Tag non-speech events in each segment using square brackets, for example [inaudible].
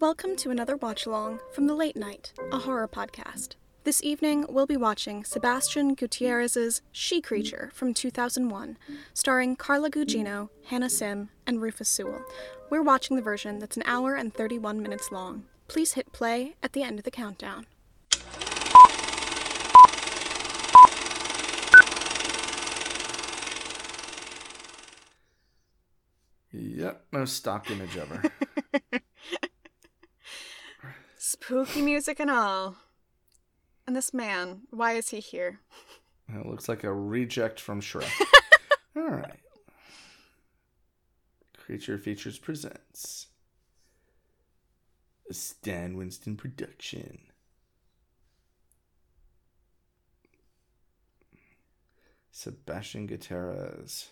Welcome to another watch along from The Late Night, a horror podcast. This evening, we'll be watching Sebastian Gutierrez's She Creature from 2001, starring Carla Gugino, Hannah Sim, and Rufus Sewell. We're watching the version that's an hour and 31 minutes long. Please hit play at the end of the countdown. Yep, most stock image ever. [laughs] Spooky music and all. And this man, why is he here? it looks like a reject from Shrek. [laughs] All right. Creature Features presents a Stan Winston production. Sebastian Gutierrez.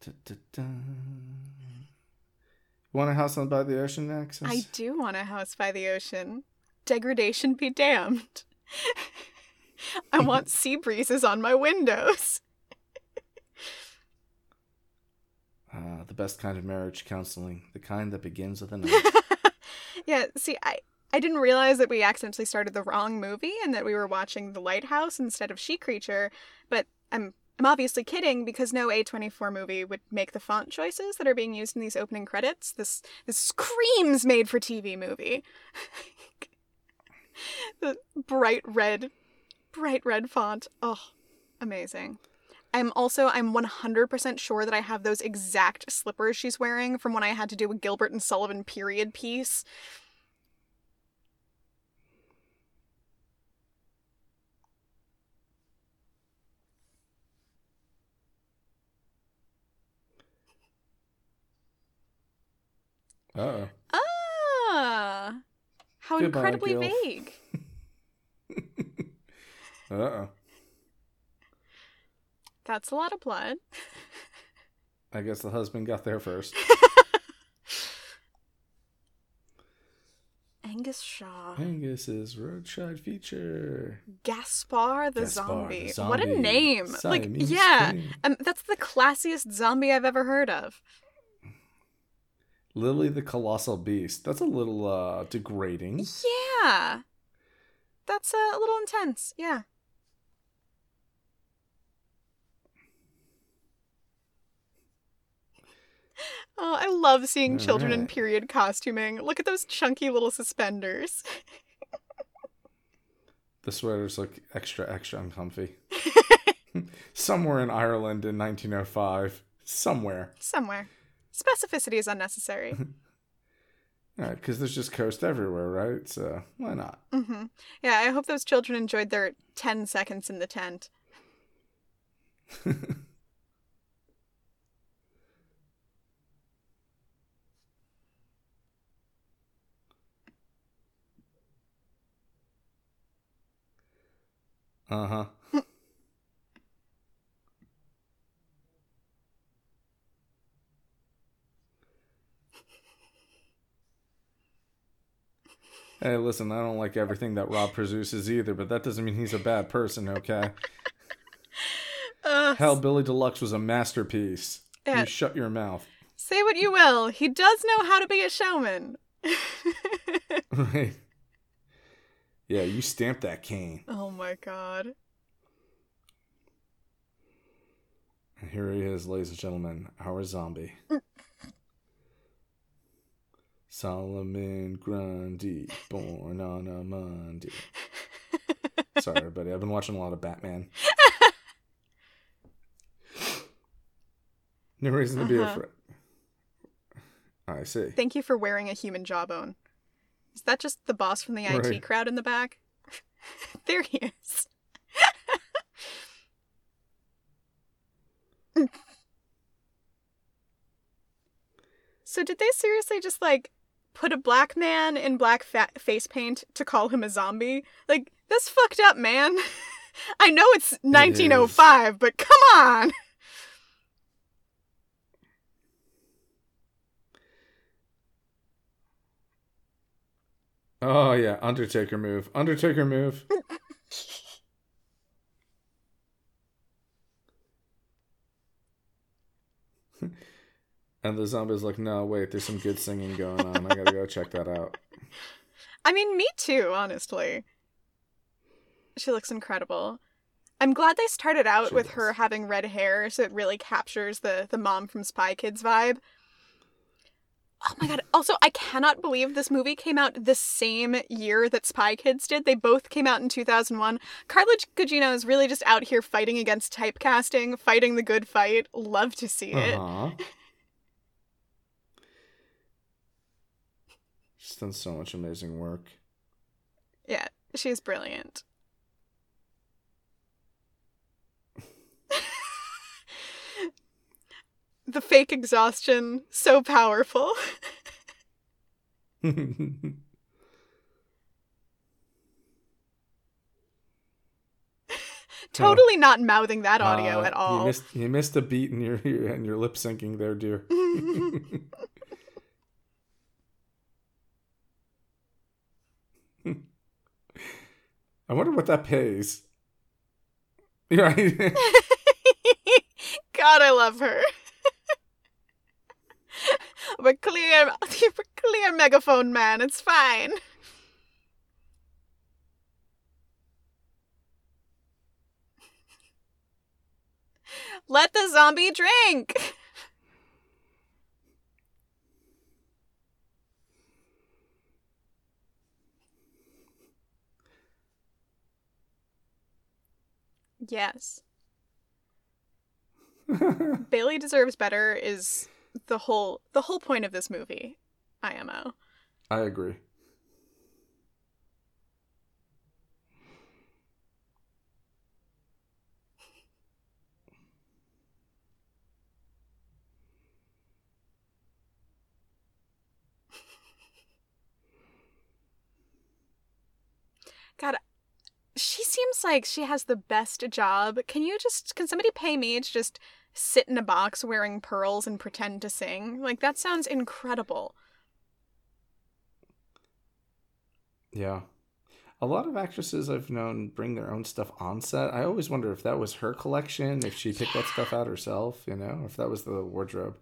Da-da-da. Want a house on by the ocean next? I do want a house by the ocean. Degradation be damned. [laughs] I want [laughs] sea breezes on my windows. Uh, [laughs] the best kind of marriage counseling, the kind that begins with a knife. yeah, see, I I didn't realize that we accidentally started the wrong movie and that we were watching The Lighthouse instead of She Creature, but I'm I'm obviously kidding because no A24 movie would make the font choices that are being used in these opening credits. This this screams made for TV movie. [laughs] the bright red bright red font. Oh, amazing. I'm also I'm 100% sure that I have those exact slippers she's wearing from when I had to do a Gilbert and Sullivan period piece. Uh Ah. How Goodbye, incredibly Gil. vague. [laughs] Uh oh. That's a lot of blood. [laughs] I guess the husband got there first. [laughs] Angus Shaw. Angus's roadside feature. Gaspar the, Gaspar zombie. the What a zombie. name. like yeah. Um, that's the classiest zombie I've ever heard of. Lily the colossal beast. That's a little uh degrading. Yeah. That's uh, a little intense. Yeah. [laughs] Oh, I love seeing children in period costuming. Look at those chunky little suspenders. [laughs] The sweaters look extra extra uncomfy. [laughs] Somewhere in Ireland in 1905. Somewhere. Somewhere. Specificity is unnecessary. [laughs] Because there's just coast everywhere, right? So why not? hmm Yeah, I hope those children enjoyed their 10 seconds in the tent. [laughs] Uh huh. Hey, listen, I don't like everything that Rob produces either, but that doesn't mean he's a bad person, okay? [laughs] Ugh, Hellbilly Deluxe was a masterpiece. Yeah. You shut your mouth. say what you will, he does know how to be a showman. [laughs] [laughs] Right. Yeah, you stamped that cane. oh my god. And here he is, ladies and gentlemen, our zombie. Solomon Grundy, born on a Monday. Sorry, everybody. I've been watching a lot of Batman. No reason to be Uh-huh. afraid. I see. Thank you for wearing a human jawbone. Is that just the boss from the IT Right. crowd in the back? [laughs] there he is. [laughs] so did they seriously just like put a black man in black fa- face paint to call him a zombie? Like that's fucked up, man. [laughs] I know it's 1905, but come on. Oh yeah, Undertaker move. Undertaker move. [laughs] And the zombie's like, no, wait, there's some good singing going on. I gotta go check that out. [laughs] I mean, me too, honestly. She looks incredible. I'm glad they started out She with does. her having red hair so it really captures the the mom from Spy Kids vibe. Oh my god. Also, I cannot believe this movie came out the same year that Spy Kids did. They both came out in 2001. Carla Gugino is really just out here fighting against typecasting, fighting the good fight. Love to see it. Uh-huh. She's done so much amazing work. Yeah, she's brilliant. [laughs] the fake exhaustion, so powerful. [laughs] totally not mouthing that audio Uh, at all. You missed, you missed a beat in your [laughs] and your lip syncing there, dear. I wonder what that pays. [laughs] Right? [laughs] God, I love her. but clear, [laughs] clear megaphone man. It's fine. Let the zombie drink. Yes. [laughs] Bailey deserves better is the whole the whole point of this movie. IMO. I agree. God, she seems like she has the best job. Can you just can somebody pay me to just sit in a box wearing pearls and pretend to sing? Like that sounds incredible. Yeah. A lot of actresses I've known bring their own stuff on set. I always wonder if that was her collection, if she picked that stuff out herself, you know, if that was the wardrobe.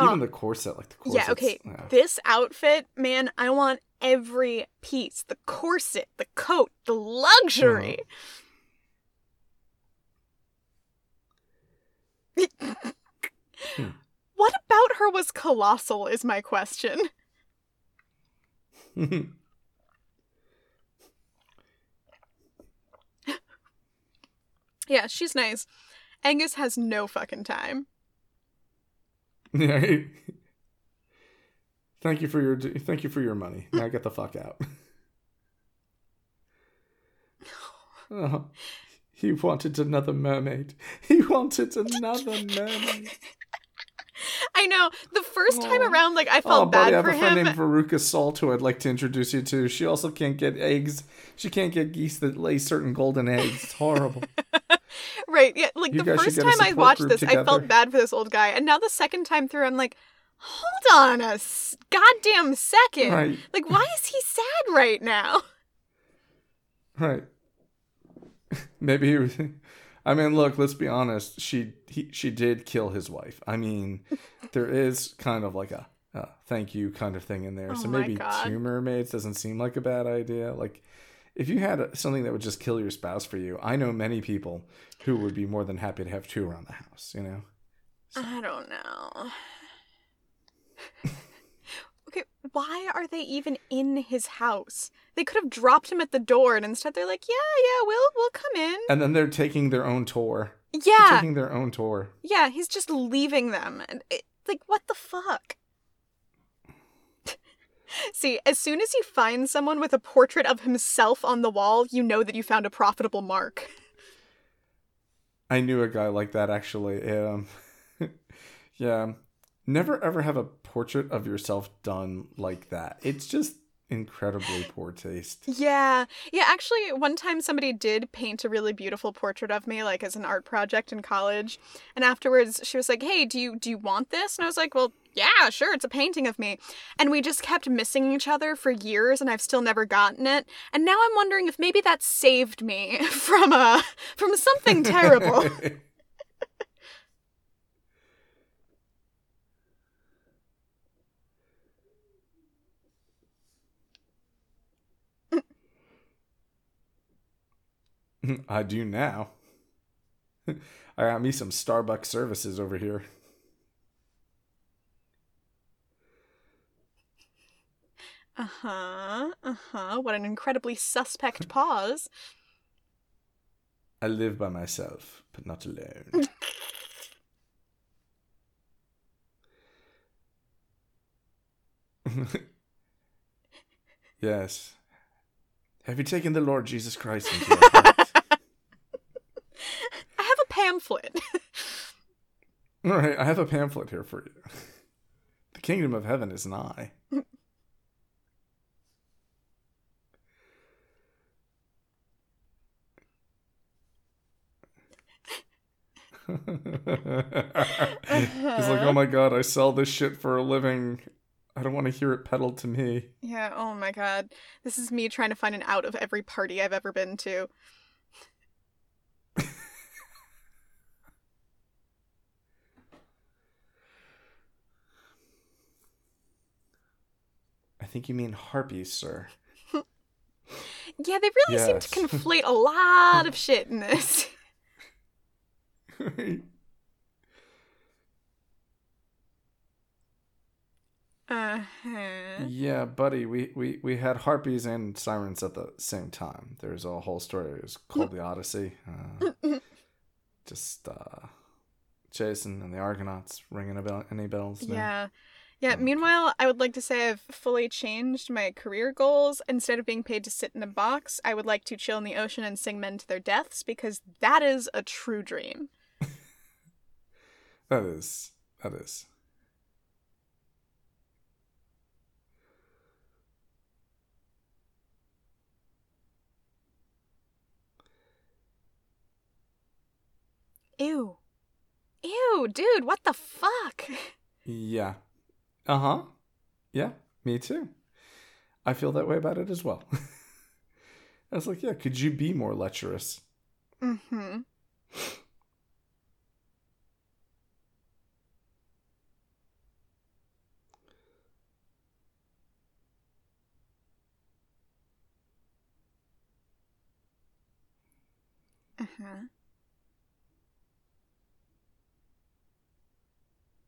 Even Um, the corset, like the corset. Yeah, okay. This outfit, man, I want every piece. The corset, the coat, the luxury. Mm-hmm. [laughs] What about her was colossal is my question. [laughs] Yeah, she's nice. Angus has no fucking time. [laughs] Thank you for your thank you for your money. Now get the fuck out. Oh, [laughs] he wanted another mermaid. He wanted another mermaid. I know. The first time Aw. around, like I felt Oh, felt buddy, I bad have for a friend him. named Veruca Salt who I'd like to introduce you to. She also can't get eggs. She can't get geese that lay certain golden eggs. It's horrible. [laughs] Right. Yeah. Like You the first time I watched this, I felt bad for this old guy, and now the second time through, I'm like, hold on a s- goddamn second. right, Like, why is he sad right now? [laughs] right. [laughs] Maybe he was. I mean, look. Let's be honest. She he, she did kill his wife. I mean, [laughs] there is kind of like a uh, thank you kind of thing in there. Oh so maybe God. two mermaids doesn't seem like a bad idea. Like, if you had something that would just kill your spouse for you, I know many people who would be more than happy to have two around the house. You know. I don't know. Okay, why are they even in his house? They could have dropped him at the door, and instead they're like, "Yeah, yeah, we'll we'll come in." And then they're taking their own tour. Yeah, They're taking their own tour. yeah. He's just leaving them, and it, like, what the fuck? [laughs] See, as soon as you find someone with a portrait of himself on the wall, you know that you found a profitable mark. I knew a guy like that actually. Um, [laughs] yeah, never ever have a portrait of yourself done like that. It's just incredibly poor taste. Yeah. Yeah, actually one time somebody did paint a really beautiful portrait of me like as an art project in college. And afterwards she was like, "Hey, do you do you want this?" And I was like, "Well, yeah, sure, it's a painting of me." And we just kept missing each other for years and I've still never gotten it. And now I'm wondering if maybe that saved me [laughs] from a from something [laughs] terrible. [laughs] I do now. [laughs] I got me some Starbucks services over here. Uh huh. Uh huh. What an incredibly suspect [laughs] pause. I live by myself, but not alone. yes. Have you taken the Lord Jesus Christ into your heart? I have a pamphlet. [laughs] All right, I have a pamphlet here for you. [laughs] The kingdom of heaven is nigh. He's like, oh my uh-huh. god, I sell this shit for a living. I don't want to hear it peddled to me. yeah, oh my god. This is me trying to find an out of every party I've ever been to. Think you mean harpies, sir. Yeah, they really seem to conflate a lot of shit in this. [laughs] Uh huh. yeah, buddy, we, we, we had harpies and sirens at the same time. There's a whole story. It was called the Odyssey. Uh, just uh, Jason and the Argonauts ringing a bell, any bells? No? Yeah. Yeah, meanwhile, I would like to say I've fully changed my career goals. Instead of being paid to sit in a box, I would like to chill in the ocean and sing men to their deaths because that is a true dream. That is. That is. Ew. Ew, dude, what the fuck? [laughs] Yeah. Uh huh. Yeah, me too. I feel that way about it as well. [laughs] I was like, yeah, could you be more lecherous? Mm hmm. Uh huh.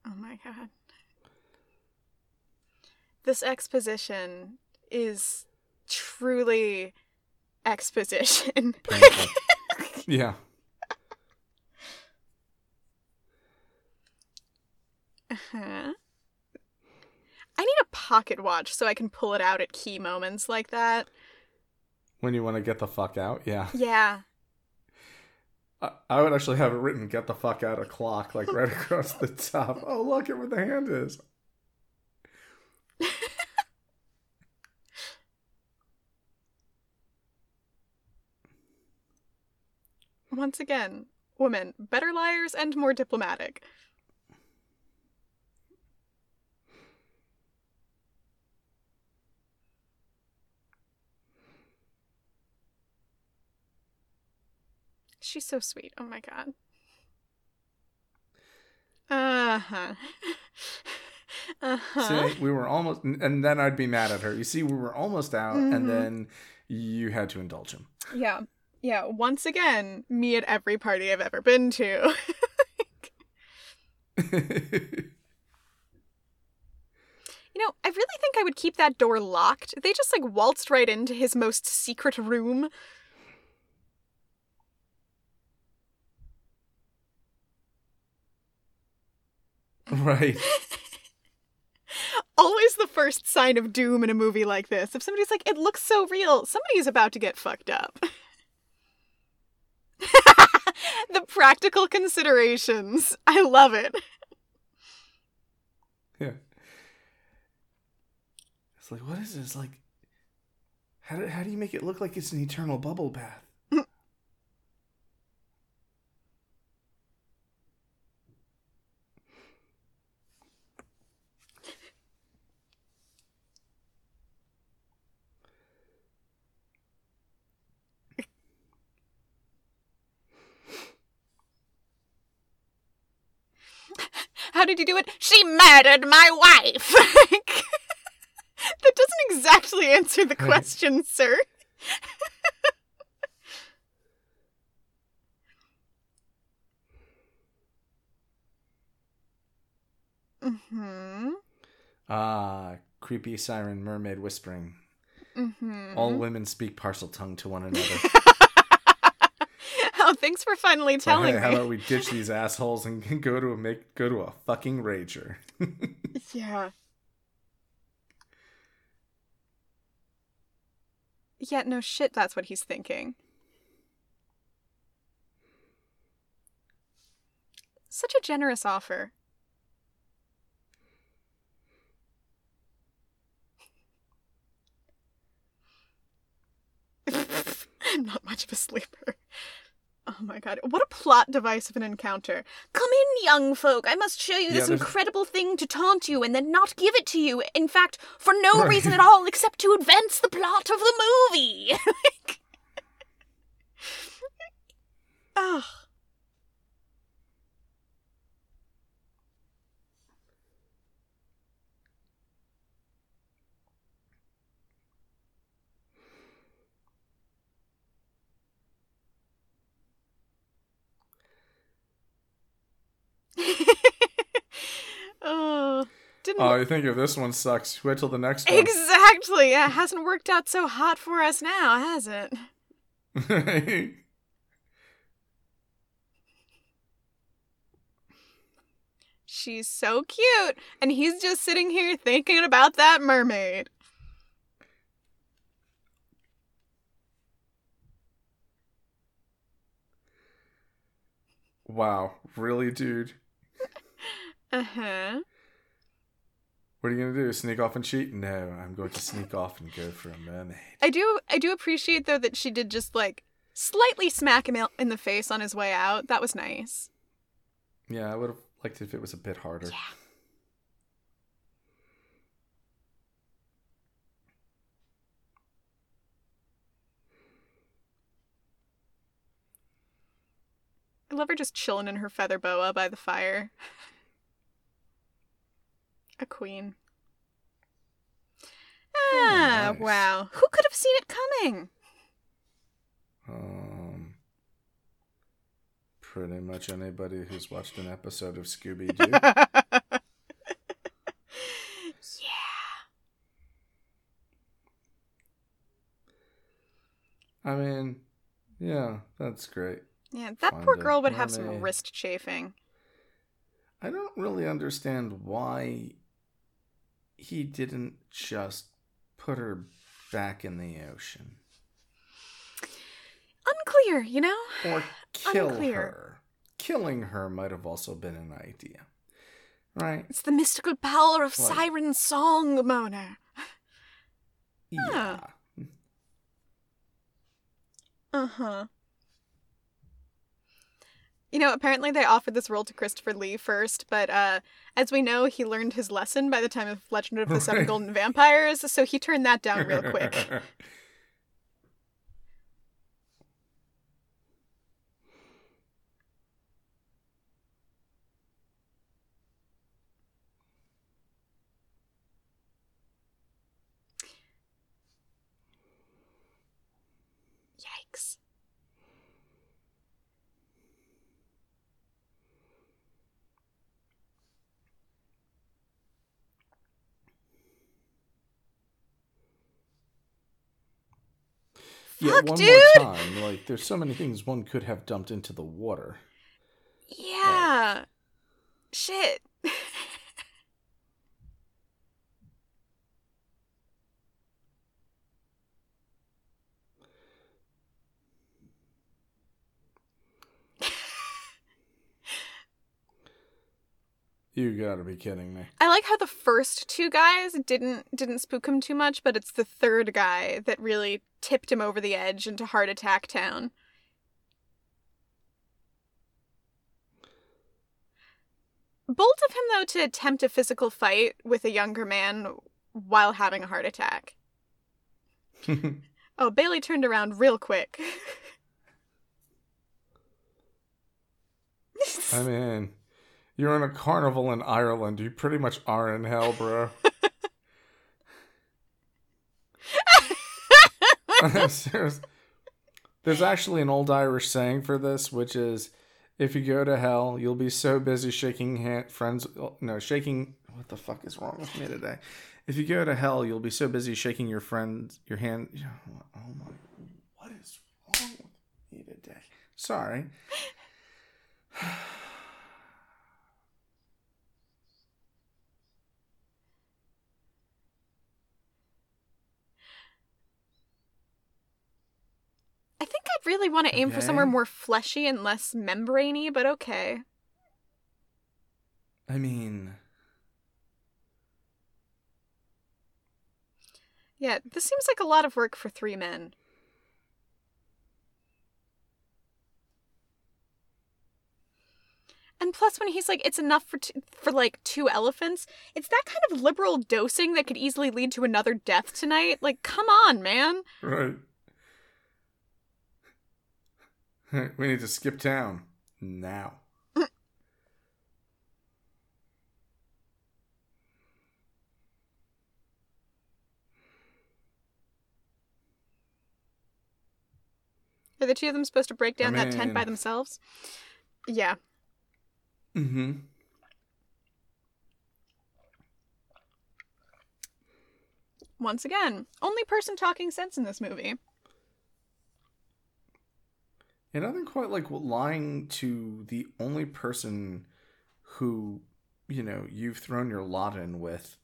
Oh my god. This exposition is truly exposition. [laughs] Yeah. Uh-huh. I need a pocket watch so I can pull it out at key moments like that. When you want to get the fuck out, yeah. Yeah. I, I would actually have it written "Get the fuck out" a clock, like right [laughs] across the top. Oh, look at where the hand is. Once again, women, better liars and more diplomatic. She's so sweet. Oh my god. Uh huh. [laughs] uh huh. See, we were almost, and then I'd be mad at her. You see, we were almost out, Mhm. and then you had to indulge him. Yeah. Yeah. Once again, me at every party I've ever been to. [laughs] [laughs] You know, I really think I would keep that door locked. They just like waltzed right into his most secret room. right. [laughs] Always the first sign of doom in a movie like this. If somebody's like, it looks so real, somebody is about to get fucked up. [laughs] the practical considerations. I love it. Yeah. It's like, what is this? Like, how do, how do you make it look like it's an eternal bubble bath? How did you do it? She murdered my wife. [laughs] [laughs] that doesn't exactly answer the question, sir. [laughs] mhm. Ah, creepy siren mermaid whispering. Mhm. All women speak Parseltongue to one another. [laughs] thanks for finally telling hey, how about we ditch [laughs] these assholes and [laughs] go to a make go to a fucking rager? Yeah. Yeah, no shit, that's what he's thinking. Such a generous offer. I'm not much of a sleeper. Oh my god. What a plot device of an encounter. Come in, young folk. I must show you Yeah, this there's- incredible thing to taunt you and then not give it to you. In fact, for no Right. reason at all except to advance the plot of the movie. [laughs] like... Ugh. oh, didn't oh, you think if this one sucks, wait till the next one. exactly. Yeah, it hasn't worked out so hot for us now, has it? [laughs] She's so cute, and he's just sitting here thinking about that mermaid. wow, really, dude? [laughs] Uh huh. What are you gonna do? Sneak off and cheat? No, I'm going to sneak off and go for a mermaid. I do. I do appreciate though that she did just like slightly smack him in the face on his way out. That was nice. Yeah, I would have liked it if it was a bit harder. Yeah. I love her just chilling in her feather boa by the fire. [laughs] A queen. Ah, nice. wow. Who could have seen it coming? Um, pretty much anybody who's watched an episode of Scooby Doo. [laughs] yeah. I mean, yeah, that's great. Yeah, that Find poor girl would have some wrist chafing. I don't really understand why he didn't just put her back in the ocean Unclear, you know? or kill Unclear. her. Killing her might have also been an idea, right? It's the mystical power of Like- siren song, Moaner. Yeah. Uh huh. You know, apparently they offered this role to Christopher Lee first, but uh, as we know, he learned his lesson by the time of Legend of the Seven Golden Vampires, so he turned that down real quick. Yikes. Yeah, Fuck, one dude! more time. Like, there's so many things one could have dumped into the water. Yeah. Shit. You gotta be kidding me. I like how the first two guys didn't didn't spook him too much, but it's the third guy that really tipped him over the edge into heart attack town. Bold of him though to attempt a physical fight with a younger man while having a heart attack. [laughs] Oh, Bailey turned around real quick. I mean, [laughs] you're in a carnival in Ireland. You pretty much are in hell, bro. [laughs] [laughs] There's actually an old Irish saying for this, which is, "If you go to hell, you'll be so busy shaking hand, friends, no, shaking What the fuck is wrong with me today? If you go to hell, you'll be so busy shaking your friends, your hand. [sighs] Oh my, what is wrong with me today? Sorry. [sighs] [laughs] really want to aim for somewhere more fleshy and less membraney, but okay. I mean, Yeah, this seems like a lot of work for three men. And plus, when he's like, it's enough for t- for like two elephants, it's that kind of liberal dosing that could easily lead to another death tonight. Like, come on, man. right. [laughs] we need to skip town now. Are the two of them supposed to break down that tent by themselves? Yeah. Mm-hmm. Once again, only person talking sense in this movie. And I think quite like lying to the only person who, you know, you've thrown your lot in with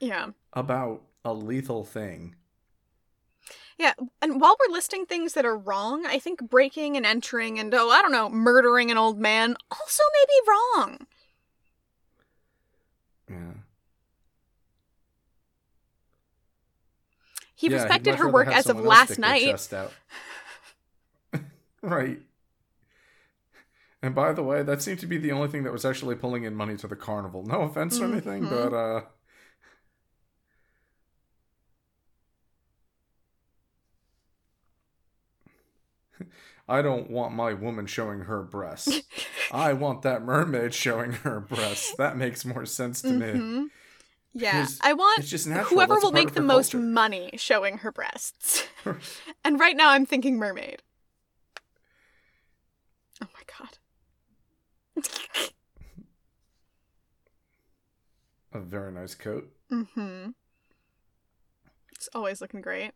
Yeah. about a lethal thing. Yeah, and while we're listing things that are wrong, I think breaking and entering and, oh, I don't know, murdering an old man also may be wrong. Yeah. He Yeah, respected her work as of last night. Right. And by the way, that seemed to be the only thing that was actually pulling in money to the carnival. No offense or anything, Mhm. but uh [laughs] I don't want my woman showing her breasts. [laughs] I want that mermaid showing her breasts. That makes more sense to me. Mhm. Yeah, Because I want It's whoever That's will make the most culture. money showing her breasts. [laughs] and right now I'm thinking mermaid. Oh my god. [laughs] A very nice coat. mm-hmm. It's always looking great.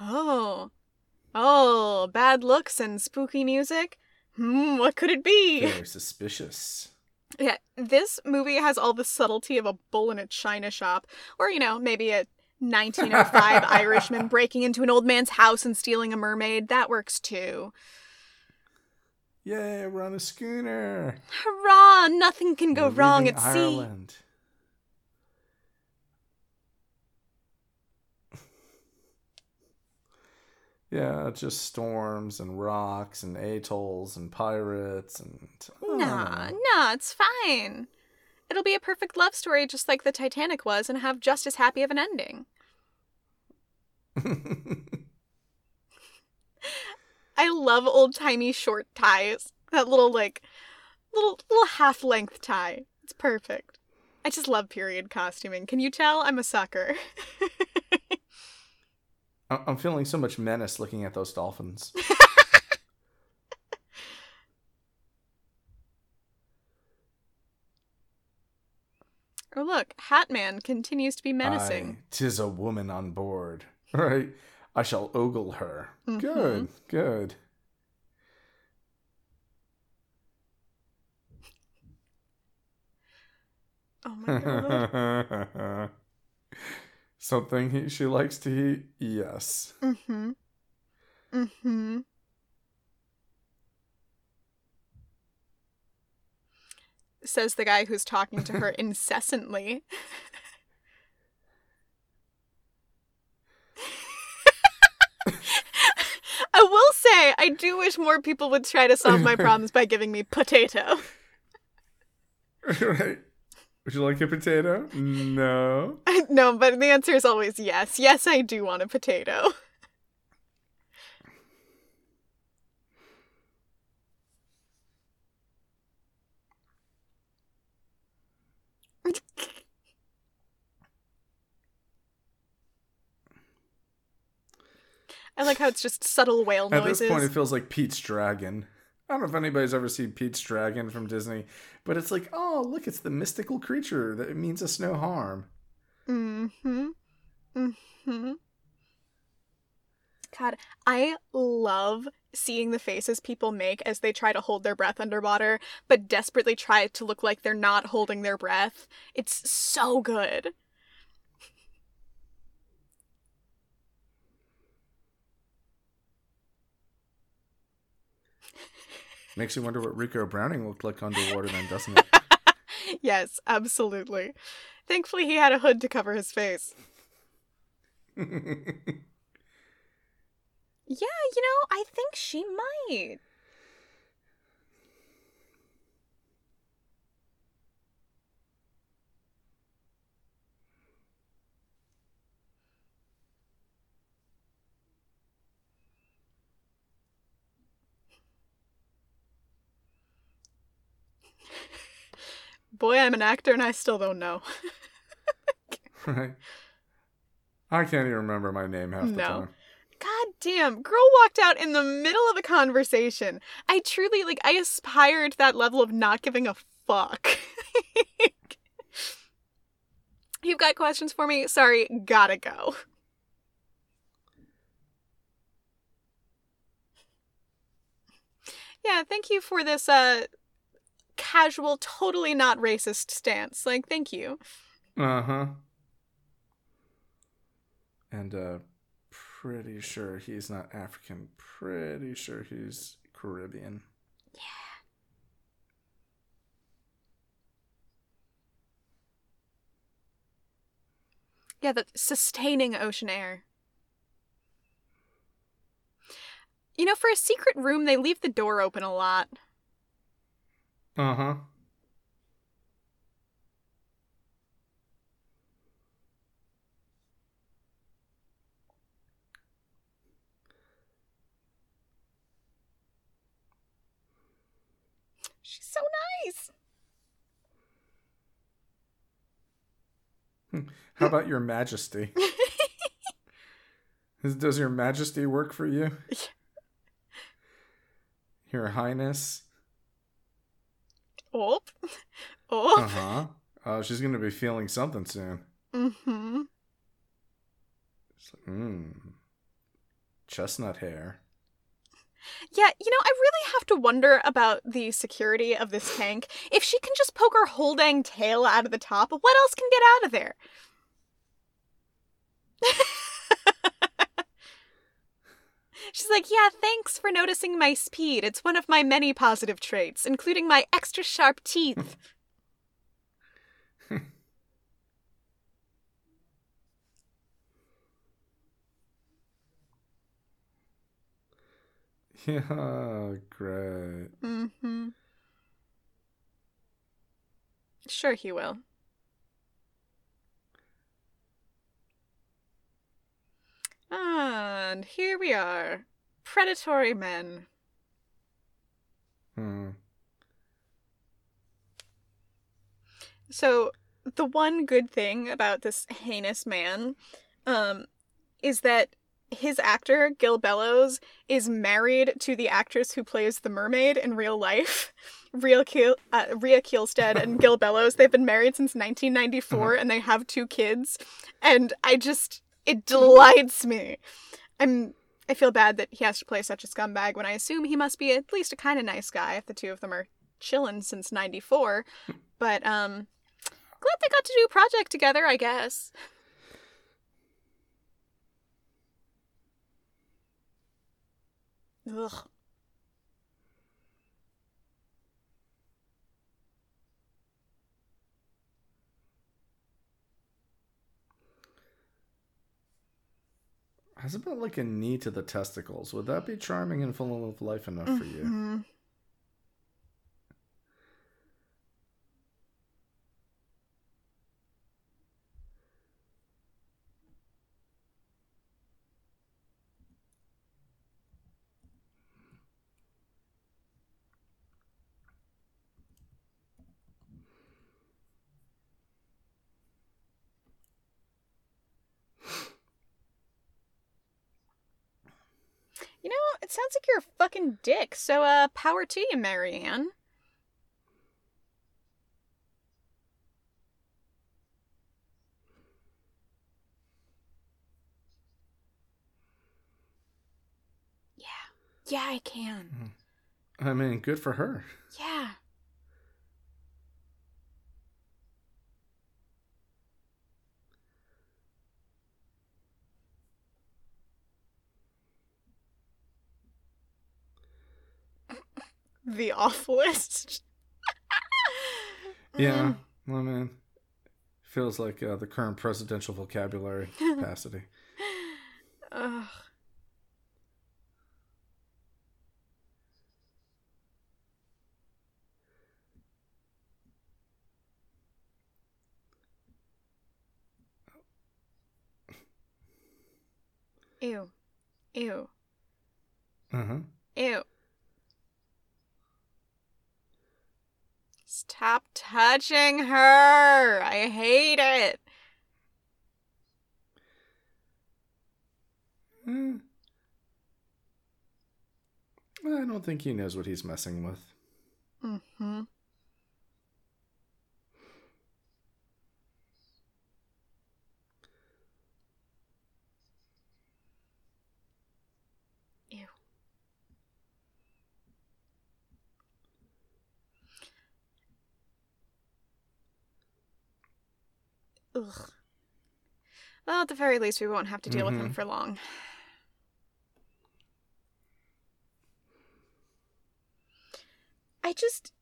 Oh. Oh, bad looks and spooky music. Hmm, what could it be? Very suspicious. Yeah, this movie has all the subtlety of a bull in a china shop, or you know, maybe a 1905 [laughs] Irishman breaking into an old man's house and stealing a mermaid. That works too. Yay, we're on a schooner. Hurrah! Nothing can go We're wrong at sea. Ireland. [laughs] Yeah, just storms and rocks and atolls and pirates and Nah, nah, it's fine. It'll be a perfect love story just like the Titanic was and have just as happy of an ending. [laughs] I love old timey short ties. That little like little little half length tie. It's perfect. I just love period costuming. Can you tell? I'm a sucker. [laughs] I'm feeling so much menace looking at those dolphins. [laughs] oh look, Hatman continues to be menacing. Aye, tis a woman on board. [laughs] Right. I shall ogle her. Mhm. Good, good. Oh my god. [laughs] Something he, she likes to eat? Yes. mm-hmm. Mm-hmm. Says the guy who's talking to her [laughs] incessantly. [laughs] I will say, I do wish more people would try to solve my [laughs] problems by giving me potato. [laughs] right. Would you like a potato? No. [laughs] no, but the answer is always yes. Yes, I do want a potato. I like how it's just subtle whale noises. At this point, it feels like Pete's dragon. I don't know if anybody's ever seen Pete's Dragon from Disney, but it's like, oh, look, it's the mystical creature that means us no harm. Mm-hmm. Mm-hmm. God, I love seeing the faces people make as they try to hold their breath underwater, but desperately try to look like they're not holding their breath. It's so good. Makes you wonder what Ricou Browning looked like underwater, then, doesn't it? [laughs] yes, absolutely. Thankfully, he had a hood to cover his face. [laughs] yeah, you know, I think she might. Boy, I'm an actor and I still don't know. [laughs] right. I can't even remember my name half the No. time. God damn, girl walked out in the middle of a conversation. I truly, like, I aspired to that level of not giving a fuck. [laughs] You've got questions for me? Sorry, gotta go. Yeah, thank you for this, uh, casual, totally not racist stance. Like, thank you. Uh huh. And uh, pretty sure he's not African. Pretty sure he's Caribbean. Yeah, Yeah, the sustaining ocean air. You know, for a secret room, they leave the door open a lot. Uh huh. She's so nice. How about your Majesty? [laughs] Does your Majesty work for you? [laughs] Your Highness? Oh. [laughs] Oh. Uh huh. Oh, she's gonna be feeling something soon. Mm-hmm. Mmm. Chestnut hair. Yeah, you know, I really have to wonder about the security of this tank. If she can just poke her whole dang tail out of the top, what else can get out of there? [laughs] She's like, yeah, thanks for noticing my speed. It's one of my many positive traits, including my extra sharp teeth. [laughs] Yeah, great. mm-hmm. Sure, he will. And here we are. Predatory men. Hmm. So the one good thing about this heinous man um is that his actor Gil Bellows is married to the actress who plays the mermaid in real life. [laughs] Rya, Kiel, uh, Rya Kihlstedt and Gil [laughs] Bellows. They've been married since 1994 and they have two kids. And I just it delights me. I'm I feel bad that he has to play such a scumbag when I assume he must be at least a kind of nice guy if the two of them are chillin' since 94. But um glad they got to do a project together, I guess. Ugh. How's about like a knee to the testicles? Would that be charming and full of life enough for you? Mm-hmm. Mhm. You know, It sounds like you're a fucking dick. So, uh, power to you, Marianne. Yeah. Yeah, I can. I mean, good for her. Yeah. The awfulest. [laughs] Yeah, I man, feels like uh, the current presidential vocabulary [laughs] capacity. Ugh. Ew. Ew. Uh huh. Ew. Stop touching her. I hate it. Eh. I don't think he knows what he's messing with. Mm-hmm. Ew. Ugh. Well, at the very least, we won't have to deal with him Mhm. for long. I just.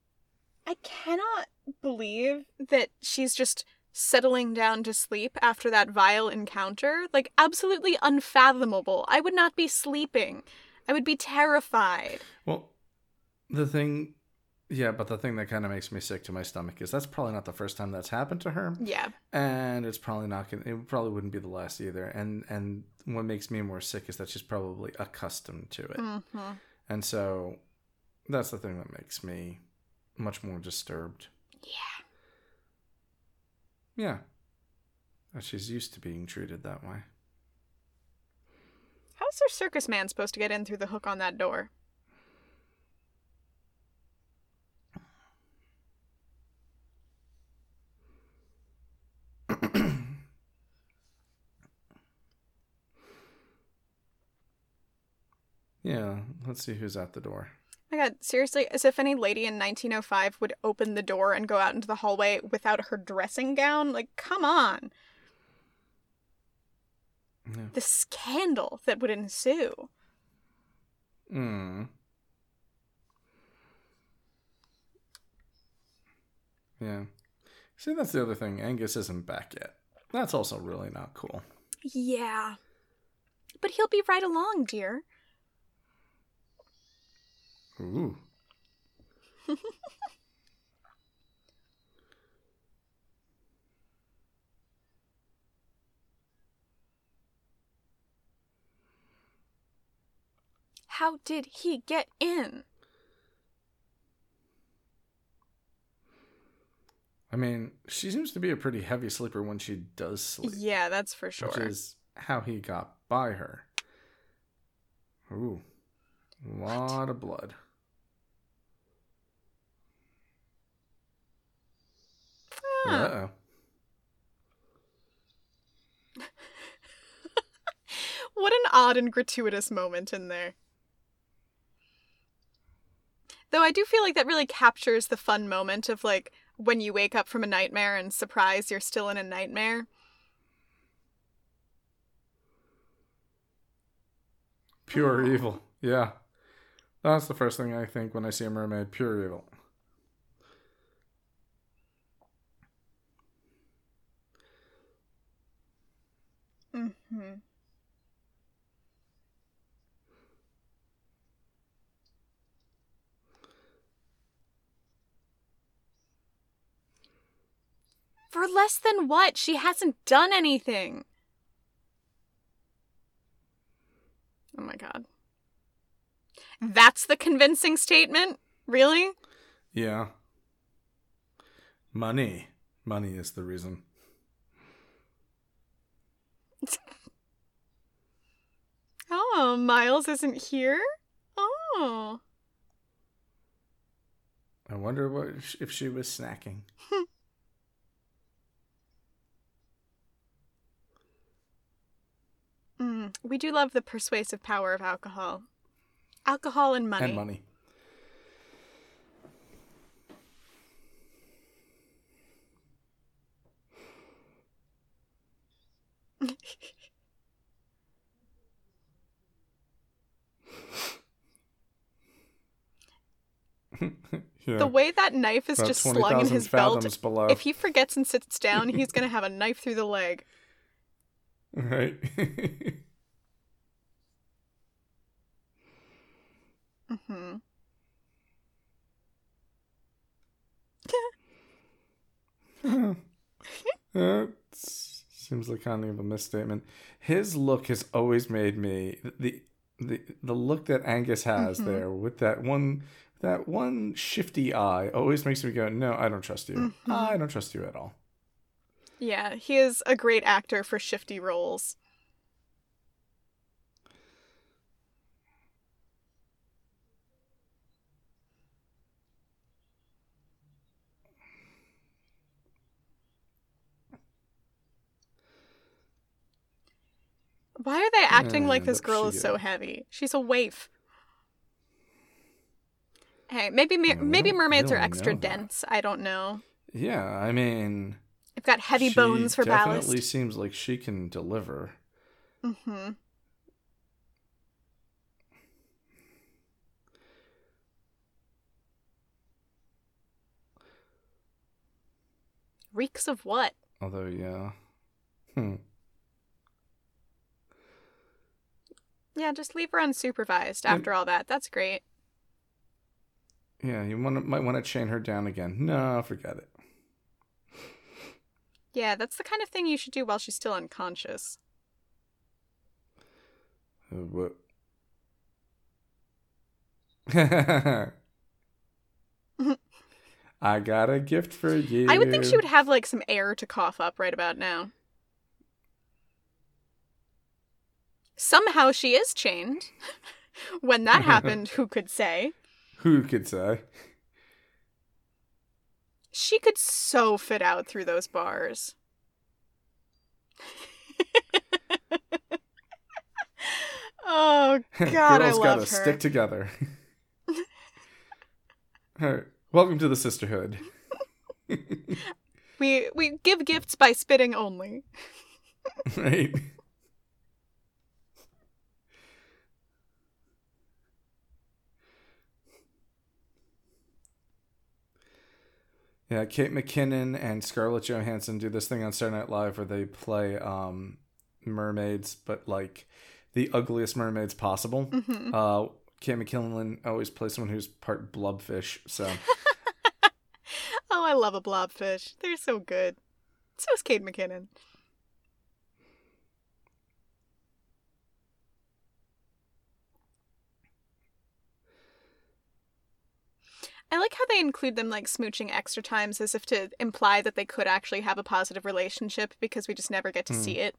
I cannot believe that she's just settling down to sleep after that vile encounter. Like, absolutely unfathomable. I would not be sleeping. I would be terrified. Well, the thing, yeah, but the thing that kind of makes me sick to my stomach is that's probably not the first time that's happened to her, Yeah. and it's probably not gonna. It probably wouldn't be the last either. And and what makes me more sick is that she's probably accustomed to it, Mm-hmm. and so that's the thing that makes me much more disturbed. Yeah. Yeah, that she's used to being treated that way. How's their circus man supposed to get in through the hook on that door? Yeah, let's see who's at the door. my god, seriously, as if any lady in 1905 would open the door and go out into the hallway without her dressing gown. Like, come on. Yeah. The scandal that would ensue. Hmm. Yeah. See, that's the other thing. Angus isn't back yet. That's also really not cool. Yeah. But he'll be right along, dear. Ooh. [laughs] How did he get in? I mean, she seems to be a pretty heavy sleeper when she does sleep, Yeah, that's for sure. which is how he got by her. Ooh. A lot of blood. Huh. Uh-oh. [laughs] What an odd and gratuitous moment in there. Though I do feel like that really captures the fun moment of like when you wake up from a nightmare and surprise you're still in a nightmare. Pure evil. Yeah. That's the first thing I think when I see a mermaid. Pure evil. Mm-hmm. For less than what? She hasn't done anything. Oh my god. That's the convincing statement? Really? Yeah. Money. Money is the reason. [laughs] Oh, Miles isn't here? Oh. I wonder what if she was snacking. [laughs] Mm, we do love the persuasive power of alcohol. Alcohol and money. And money. [laughs] yeah. The way that knife is About just 20,000 slung in his belt, below. if he forgets and sits down, he's gonna [laughs] have a knife through the leg. Right. [laughs] hmm that seems like kind of a misstatement. His look has always made me the the the look that Angus has Mhm. there with that one that one shifty eye always makes me go, no, I don't trust you. Mhm. I don't trust you at all. Yeah, he is a great actor for shifty roles. Why are they acting like this girl is so heavy? She's a waif. Hey, maybe mer- maybe mermaids are extra dense. I don't know. Yeah, I mean, They've got heavy bones for definitely ballast. Definitely seems like she can deliver. Mm-hmm. Reeks of what? Although, yeah. Hmm. Yeah, just leave her unsupervised after all that. That's great. Yeah, you want might want to chain her down again. No, forget it. Yeah, that's the kind of thing you should do while she's still unconscious. Uh, what? [laughs] [laughs] I got a gift for you. I would think she would have like some air to cough up right about now. Somehow she is chained. [laughs] when that [laughs] happened, who could say? Who could say? She could so fit out through those bars. [laughs] oh god, I Girls love gotta her. stick together. All right, welcome to the sisterhood. we we give gifts by spitting only. right. Yeah, Kate McKinnon and Scarlett Johansson do this thing on Saturday Night Live where they play um, mermaids, but like the ugliest mermaids possible. hmm Uh, Kate McKinnon always plays someone who's part blobfish, so [laughs] Oh, I love a blobfish. They're so good. So is Kate McKinnon. I like how they include them like smooching extra times as if to imply that they could actually have a positive relationship because we just never get to Hmm. see it.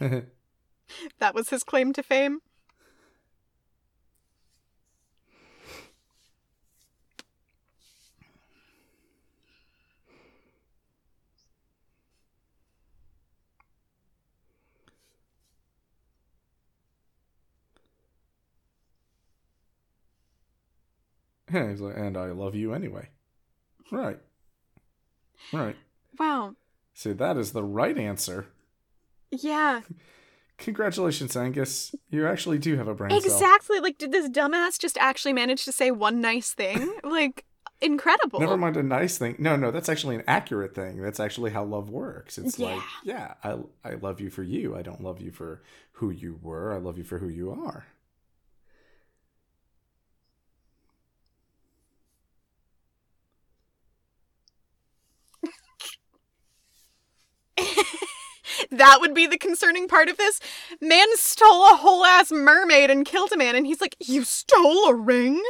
[laughs] That was his claim to fame. Yeah, [laughs] he's like, and I love you anyway. Right. Right. Wow. See, that is the right answer. Yeah. [laughs] Congratulations, Angus. You actually do have a brain cell. Exactly. Like, did this dumbass just actually manage to say one nice thing? [laughs] like, incredible. Never mind a nice thing. No, no, that's actually an accurate thing. That's actually how love works. It's like, yeah, I I love you for you. I don't love you for who you were. I love you for who you are. That would be the concerning part of this. Man stole a whole ass mermaid and killed a man, and he's like, You stole a ring?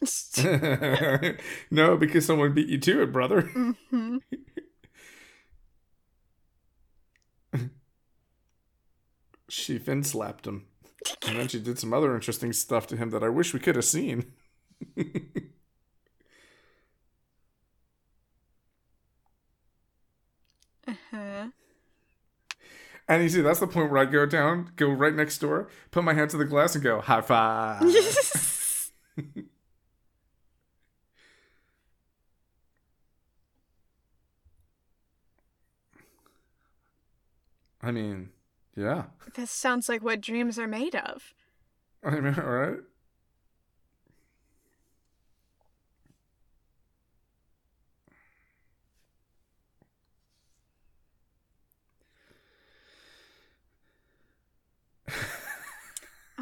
[laughs] no, because someone beat you to it, brother. hmm [laughs] She fin slapped him. And then she did some other interesting stuff to him that I wish we could have seen. [laughs] Uh-huh. And you see, that's the point where I go down, go right next door, put my hand to the glass, and go, high five. [laughs] I mean, yeah. this sounds like what dreams are made of. I [laughs] mean, all right.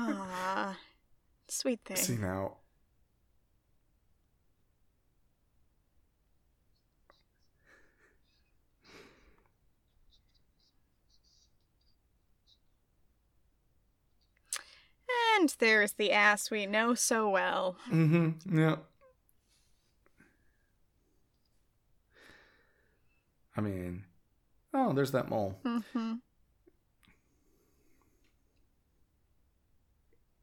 Ah, sweet thing. See now. And there's the ass we know so well. Mm-hmm. Yeah. I mean, oh, there's that mole. Mm-hmm.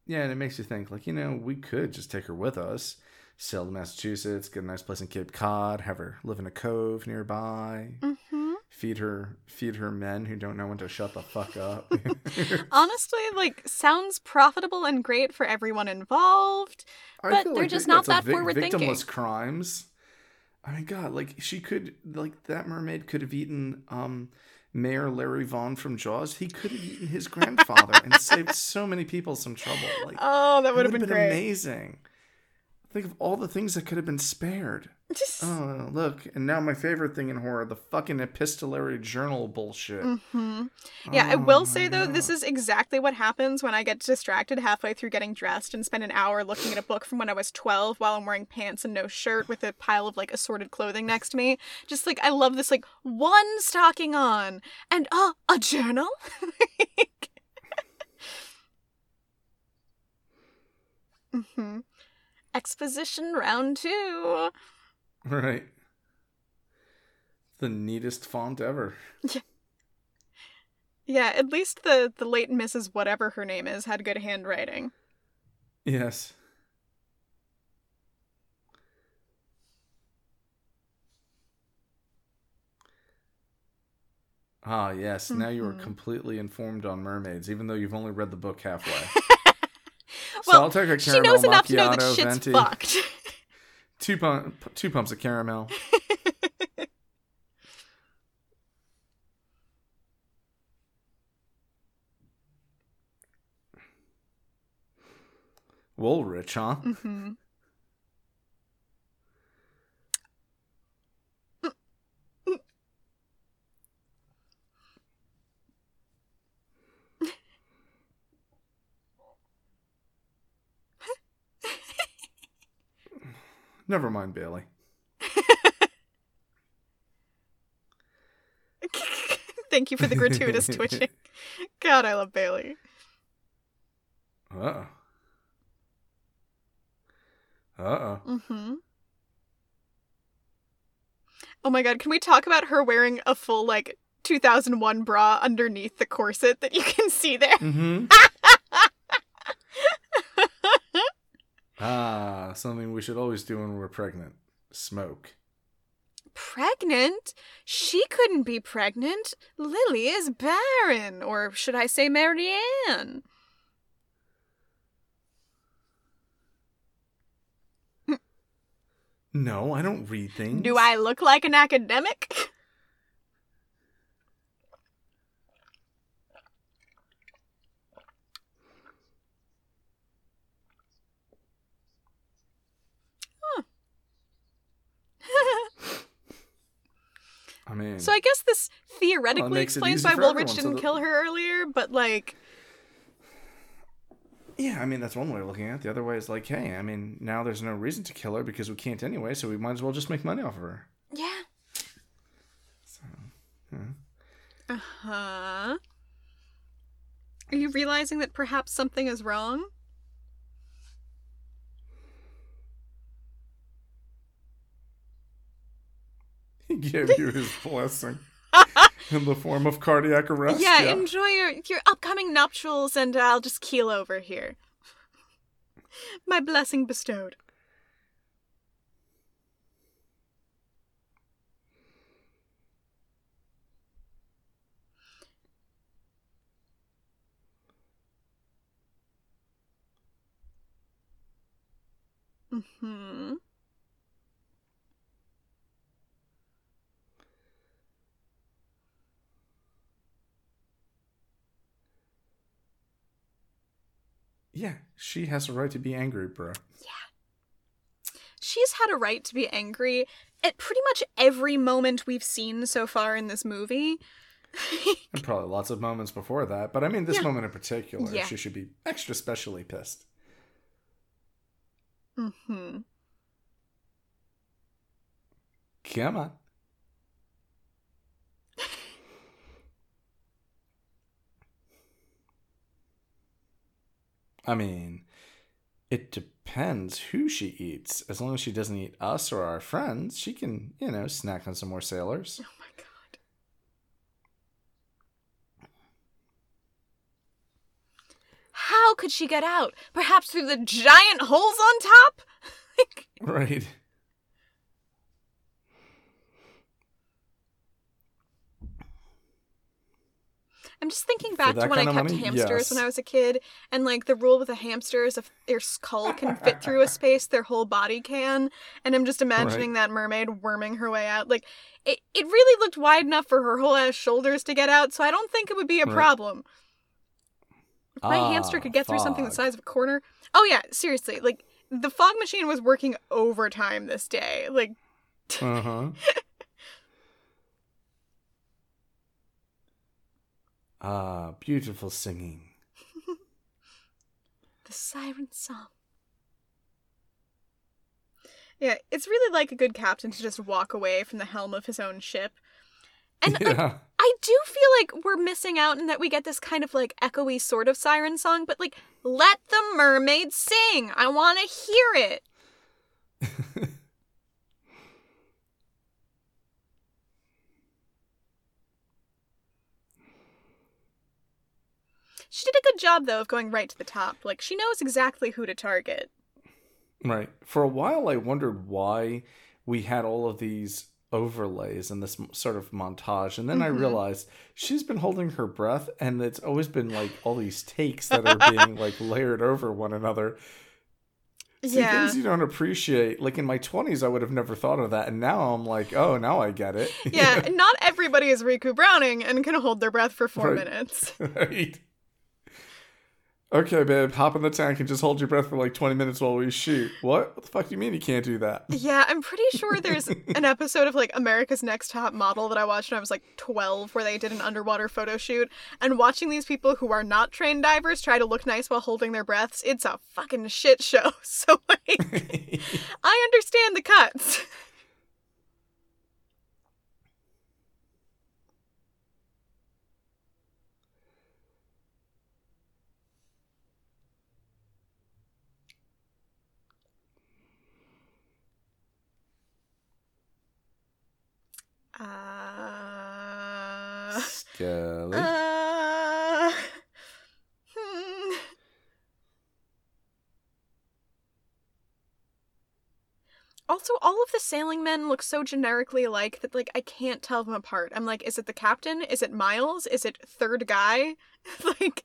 Yeah, and it makes you think, like, you know, we could just take her with us, sail to Massachusetts, get a nice place in Cape Cod, have her live in a cove nearby, Mm-hmm. feed her, feed her men who don't know when to shut the fuck up. [laughs] Honestly, like, sounds profitable and great for everyone involved. I But they're like just not that forward thinking. Victimless crimes. I mean, God, like she could, like that mermaid could have eaten um, Mayor Larry Vaughn from Jaws. He could have eaten his grandfather and saved so many people some trouble. Like [laughs] Oh, that would have been, been great. amazing. Think of all the things that could have been spared. Oh, look, and now my favorite thing in horror, the fucking epistolary journal bullshit. hmm Yeah, I Oh will say though, this is exactly what happens when I get distracted halfway through getting dressed and spend an hour looking at a book from when I was 12 while I'm wearing pants and no shirt with a pile of like assorted clothing next to me. Just like I love this like one stocking on and uh, a journal. [laughs] [laughs] hmm Exposition round two. Right. The neatest font ever. Yeah, [laughs] Yeah, at least the the late Mrs. Whatever her name is had good handwriting. Yes. Ah, yes. Now you are Mhm. completely informed on mermaids, even though you've only read the book halfway. [laughs] [laughs] so Well, I'll take a She knows enough to know that shit's venti, fucked. [laughs] two pump, two pumps of caramel. [laughs] Woolrich, huh? hmm Never mind, Bailey. [laughs] Thank you for the gratuitous [laughs] twitching. God, I love Bailey. Uh oh. Uh oh. hmm Oh my god, can we talk about her wearing a full, like, 2001 bra underneath the corset that you can see there? Mm-hmm. [laughs] ah, something we should always do when we're pregnant. Smoke. pregnant? She couldn't be pregnant. Lily is barren. Or should I say Marianne? No, I don't read things. Do I look like an academic? [laughs] I mean, so I guess this theoretically explains why Woolrich didn't that- kill her earlier, but like, yeah, I mean that's one way of looking at it. The other way is like, hey, I mean now there's no reason to kill her because we can't anyway, so we might as well just make money off of her. yeah, Uh huh. Are you realizing that perhaps something is wrong? He gave you his blessing [laughs] in the form of cardiac arrest. Yeah, enjoy your your upcoming nuptials, and I'll just keel over here. My blessing bestowed. Hmm. Yeah, she has a right to be angry, bro. Yeah. She's had a right to be angry at pretty much every moment we've seen so far in this movie. [laughs] And probably lots of moments before that, but I mean, this Yeah. moment in particular, Yeah. she should be extra specially pissed. hmm. Come on. I mean, it depends who she eats. As long as she doesn't eat us or our friends, she can, you know, snack on some more sailors. Oh my god. How could she get out? Perhaps through the giant holes on top? [laughs] Right. I'm just thinking back to when I kept money, hamsters when. I was a kid, and like the rule with the hamsters, if their skull can fit [laughs] through a space, their whole body can. And I'm just imagining that mermaid worming her way out. Like it, it really looked wide enough for her whole ass shoulders to get out, so I don't think it would be a Right. problem. If my Ah, hamster could get through something the size of a corner. Oh yeah, seriously, like the fog machine was working overtime this day. Like Uh [laughs] ah, beautiful singing. [laughs] the siren song. Yeah, it's really like a good captain to just walk away from the helm of his own ship. And like, yeah. I do feel like we're missing out in that we get this kind of like echoey sort of siren song, but like let the mermaid sing. I want to hear it. [laughs] She did a good job though of going right to the top. Like she knows exactly who to target. Right. For a while, I wondered why we had all of these overlays and this sort of montage. And then I Mhm. realized she's been holding her breath, and it's always been like all these takes that are being [laughs] like layered over one another. See, yeah. things you don't appreciate. Like in my 20s, I would have never thought of that. And now I'm like, oh, now I get it. Yeah, [laughs] not everybody is Ricou Browning and can hold their breath for four Right. minutes. [laughs] right. Okay, babe, hop in the tank and just hold your breath for like 20 minutes while we shoot. What? What the fuck do you mean you can't do that? Yeah, I'm pretty sure there's an episode of like America's Next Top Model that I watched when I was like 12 where they did an underwater photo shoot. And watching these people who are not trained divers try to look nice while holding their breaths, it's a fucking shit show. [laughs] So, like, [laughs] I understand the cuts. Uh. Skelly. Uh, hmm. Also, all of the sailing men look so generically alike that like I can't tell them apart. I'm like, is it the captain? Is it Miles? Is it third guy? [laughs] like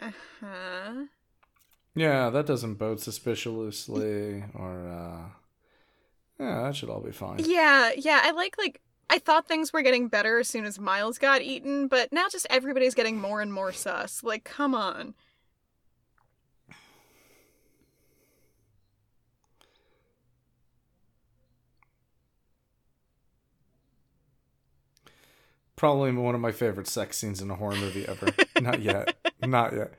Uh-huh. Yeah, that doesn't bode suspiciously, or uh, yeah, that should all be fine. Yeah, yeah, I like like I thought things were getting better as soon as Miles got eaten, but now just everybody's getting more and more sus. Like, come on. Probably one of my favorite sex scenes in a horror movie ever. [laughs] Not yet. Not yet.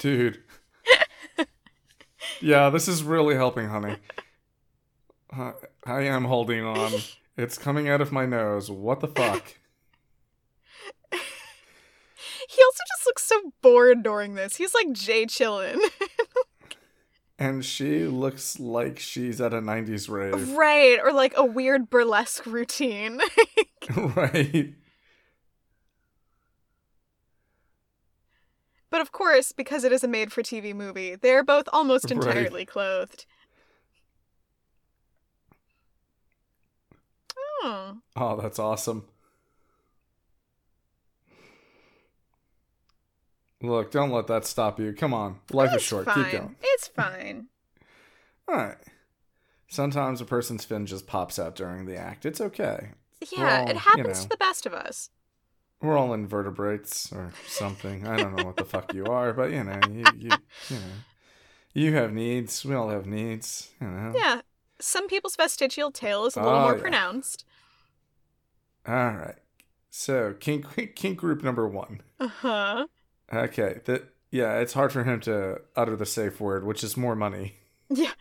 Dude. Yeah, this is really helping, honey. Uh, I am holding on. It's coming out of my nose. What the fuck? [laughs] He also just looks so bored during this. He's like Jay chillin'. [laughs] And she looks like she's at a 90s rave. right, or like a weird burlesque routine. [laughs] [laughs] right. but of course, because it is a made for TV movie, they're both almost Right. entirely clothed. Oh. Oh, that's awesome. Look, don't let that stop you. Come on. Life is short. fine. Keep going. It's fine. All right. Sometimes a person's fin just pops out during the act. It's okay. Yeah, Well, it you happens know. to the best of us. We're all invertebrates or something. I don't know what the fuck you [laughs] are, but you know, you, you, you know, you have needs. We all have needs. You know. Yeah. Some people's vestigial tail is a little Oh, more yeah. pronounced. All right. So kink kink group number one. Uh huh. Okay. That yeah, it's hard for him to utter the safe word, which is more money. Yeah.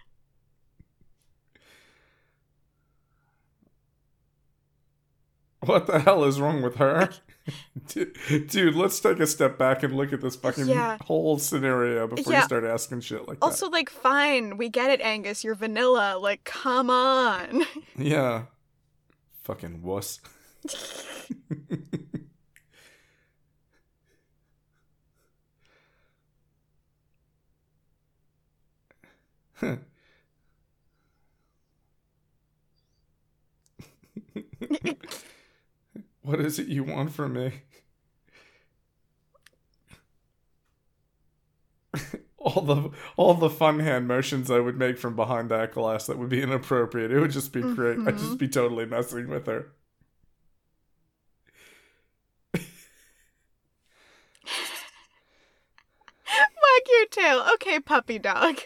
What the hell is wrong with her? [laughs] Dude, dude, let's take a step back and look at this fucking Yeah. whole scenario before Yeah. you start asking shit like that. Also, like, fine, we get it, Angus. You're vanilla. Like, come on. Yeah. Fucking wuss. [laughs] [laughs] what is it you want from me? all the all the fun hand motions I would make from behind that glass that would be inappropriate. It would just be great. I'd just mm-hmm. be totally messing with her. [laughs] Wag your tail. Okay, puppy dog.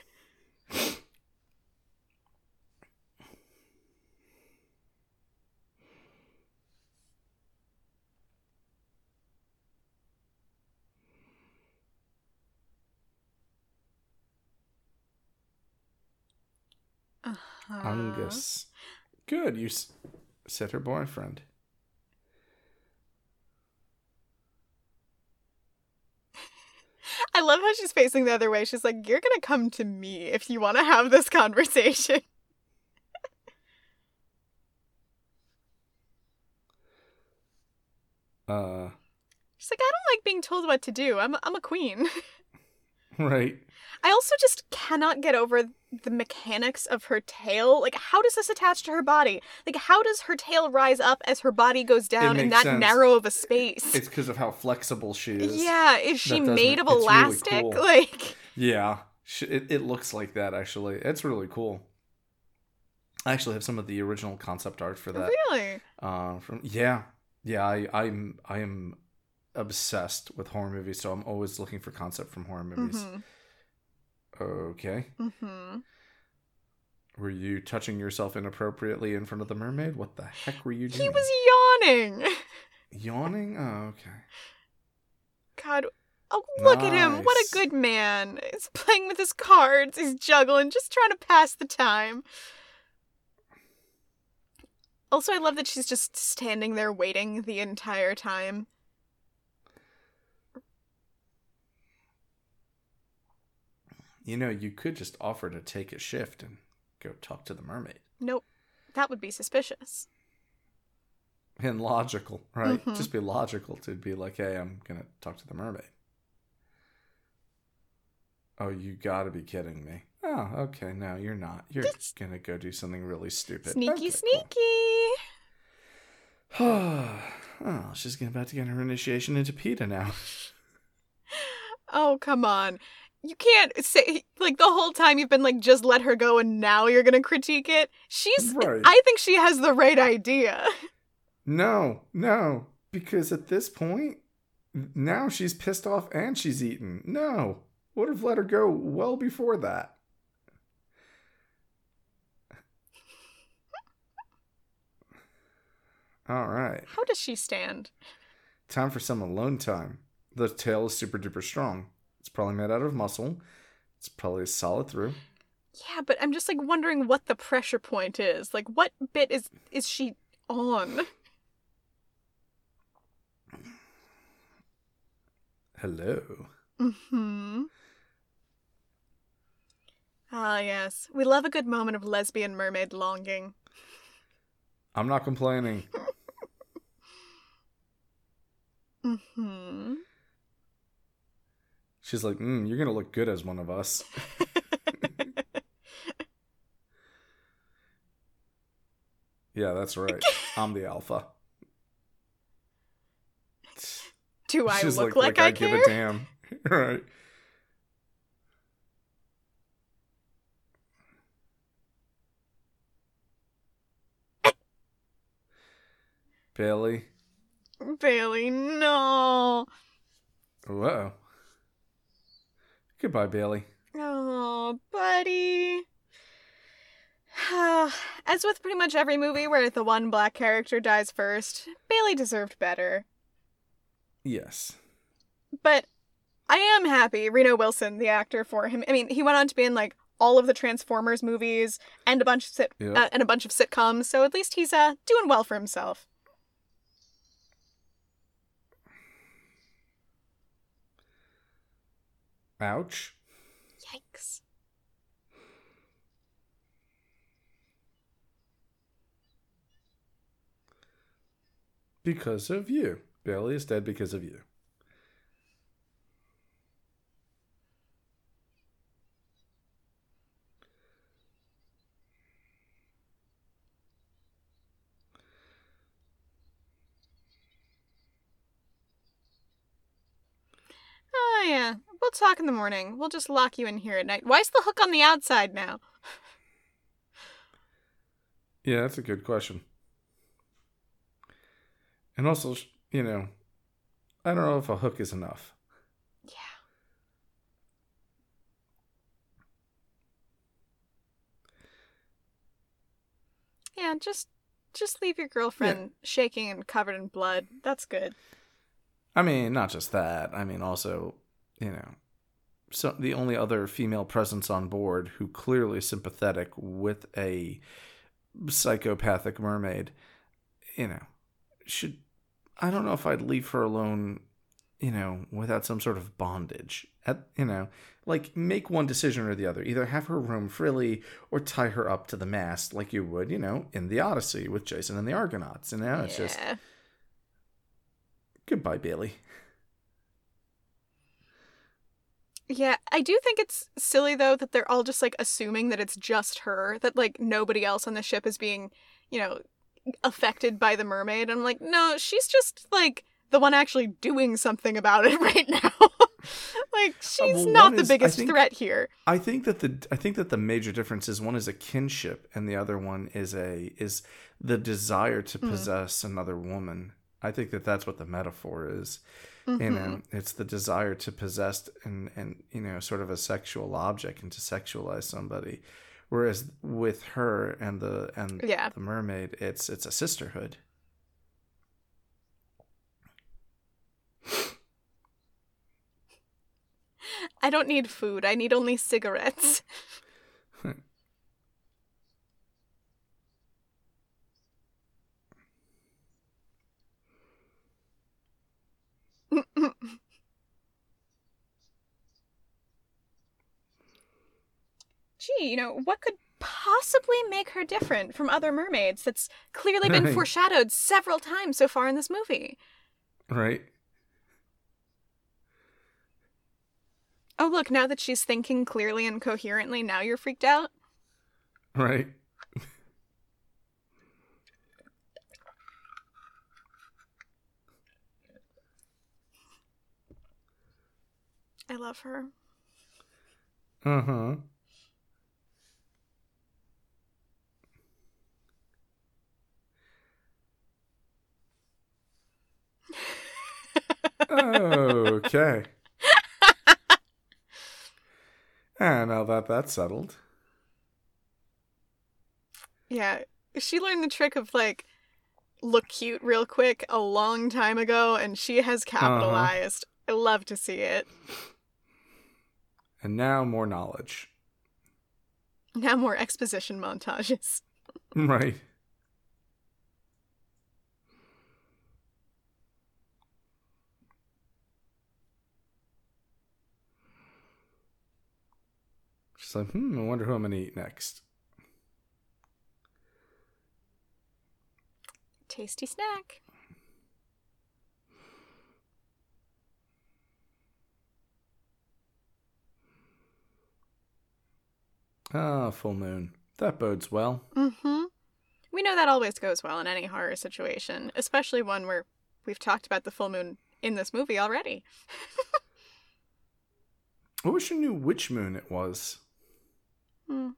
Uh-huh. Angus. Good, you s- said her boyfriend. [laughs] I love how she's facing the other way. She's like, You're gonna come to me if you want to have this conversation. [laughs] Uh, She's like, I don't like being told what to do. I'm, I'm a queen. [laughs] right. I also just cannot get over the mechanics of her tail. Like, how does this attach to her body? Like, how does her tail rise up as her body goes down in that sense. narrow of a space? It's because of how flexible she is. yeah, is she made of it's really elastic? cool. Like, Yeah. It, it looks like that, actually. It's really cool. I actually have some of the original concept art for that. really? Uh, from yeah, yeah. I I'm I am obsessed with horror movies, so I'm always looking for concept from horror movies. Mm-hmm. Okay. Mm-hmm. Were you touching yourself inappropriately in front of the mermaid? What the heck were you doing? He was yawning. [laughs] yawning. Oh, okay. God. Oh, look at him. What a good man. He's playing with his cards. He's juggling, just trying to pass the time. Also, I love that she's just standing there waiting the entire time. You know, you could just offer to take a shift and go talk to the mermaid. Nope. That would be suspicious. And logical, right? Mhm. Just be logical to be like, hey, I'm gonna talk to the mermaid. Oh, you gotta be kidding me. Oh, okay, no, you're not. You're That's- gonna go do something really stupid. Sneaky, Okay, sneaky. cool. [sighs] oh, she's gonna- about to get her initiation into PETA now. [laughs] Oh, come on. You can't say, like, the whole time you've been like, just let her go and now you're gonna critique it. She's, Right. I think she has the right idea. No, no, because at this point, now she's pissed off and she's eaten. No, would have let her go well before that. All right. How does she stand? Time for some alone time. The tail is super duper strong. It's probably made out of muscle. It's probably solid through. Yeah, but I'm just like wondering what the pressure point is. Like, what bit is is she on? Hello. Hmm. Ah, yes. We love a good moment of lesbian mermaid longing. I'm not complaining. [laughs] Hmm. She's like, mm, you're gonna look good as one of us. [laughs] yeah, that's right. I'm the alpha. Do I She's look like, I, give care? a damn. [laughs] right. Bailey. Bailey, no. Whoa. Goodbye, Bailey. Oh, buddy. [sighs] As with pretty much every movie where the one black character dies first, Bailey deserved better. Yes. But I am happy Reno Wilson, the actor for him. I mean, he went on to be in like all of the Transformers movies and a bunch of sit- Yeah. uh, and a bunch of sitcoms, so at least he's uh doing well for himself. Ouch. Yikes. Because of you. Bailey is dead because of you. Oh yeah, we'll talk in the morning. We'll just lock you in here at night. Why's the hook on the outside now? [laughs] Yeah, that's a good question. And also, you know, I don't know if a hook is enough. Yeah. Yeah, just just leave your girlfriend shaking and covered in blood. That's good. I mean, not just that. I mean, also, you know, so the only other female presence on board who clearly is sympathetic with a psychopathic mermaid, you know, should I don't know if I'd leave her alone, you know, without some sort of bondage. At you know, like make one decision or the other. Either have her roam freely or tie her up to the mast like you would, you know, in the Odyssey with Jason and the Argonauts. You now it's just goodbye, Bailey. Yeah, I do think it's silly though that they're all just like assuming that it's just her, that like nobody else on the ship is being, you know, affected by the mermaid. I'm like, no, she's just like the one actually doing something about it [laughs] right now. [laughs] like she's Uh, well, not the is- biggest think- threat here. I think that the I think that the major difference is one is a kinship and the other one is a is the desire to possess another woman. I think that that's what the metaphor is. You Mhm. know, it's the desire to possess and and you know sort of a sexual object and to sexualize somebody. Whereas with her and the and Yeah. the mermaid, it's it's a sisterhood. [laughs] I don't need food. I need only cigarettes. [laughs] Gee, you know, what could possibly make her different from other mermaids that's clearly been Right. foreshadowed several times so far in this movie? Right? Oh, look, now that she's thinking clearly and coherently, now you're freaked out? Right? I love her. Uh-huh. Okay. And now that that's settled. Yeah, she learned the trick of like look cute real quick a long time ago, and she has uh-huh. capitalized. I love to see it. And now more knowledge. Now more exposition montages. [laughs] Right. She's like, hmm, I wonder who I'm gonna eat next. Tasty snack. Ah, full moon. That bodes well. Mm-hmm. We know that always goes well in any horror situation, especially one where we've talked about the full moon in this movie already. [laughs] I wish I knew which moon it was. Hmm.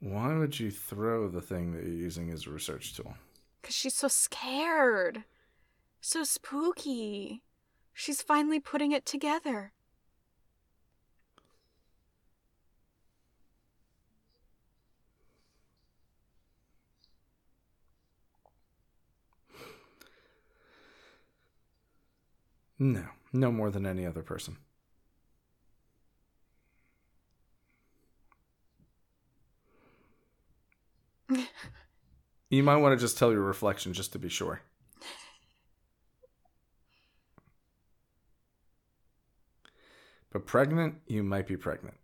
Why would you throw the thing that you're using as a research tool? Because she's so scared. So spooky. She's finally putting it together. No, no more than any other person. you might want to just tell your reflection just to be sure. But pregnant, you might be pregnant.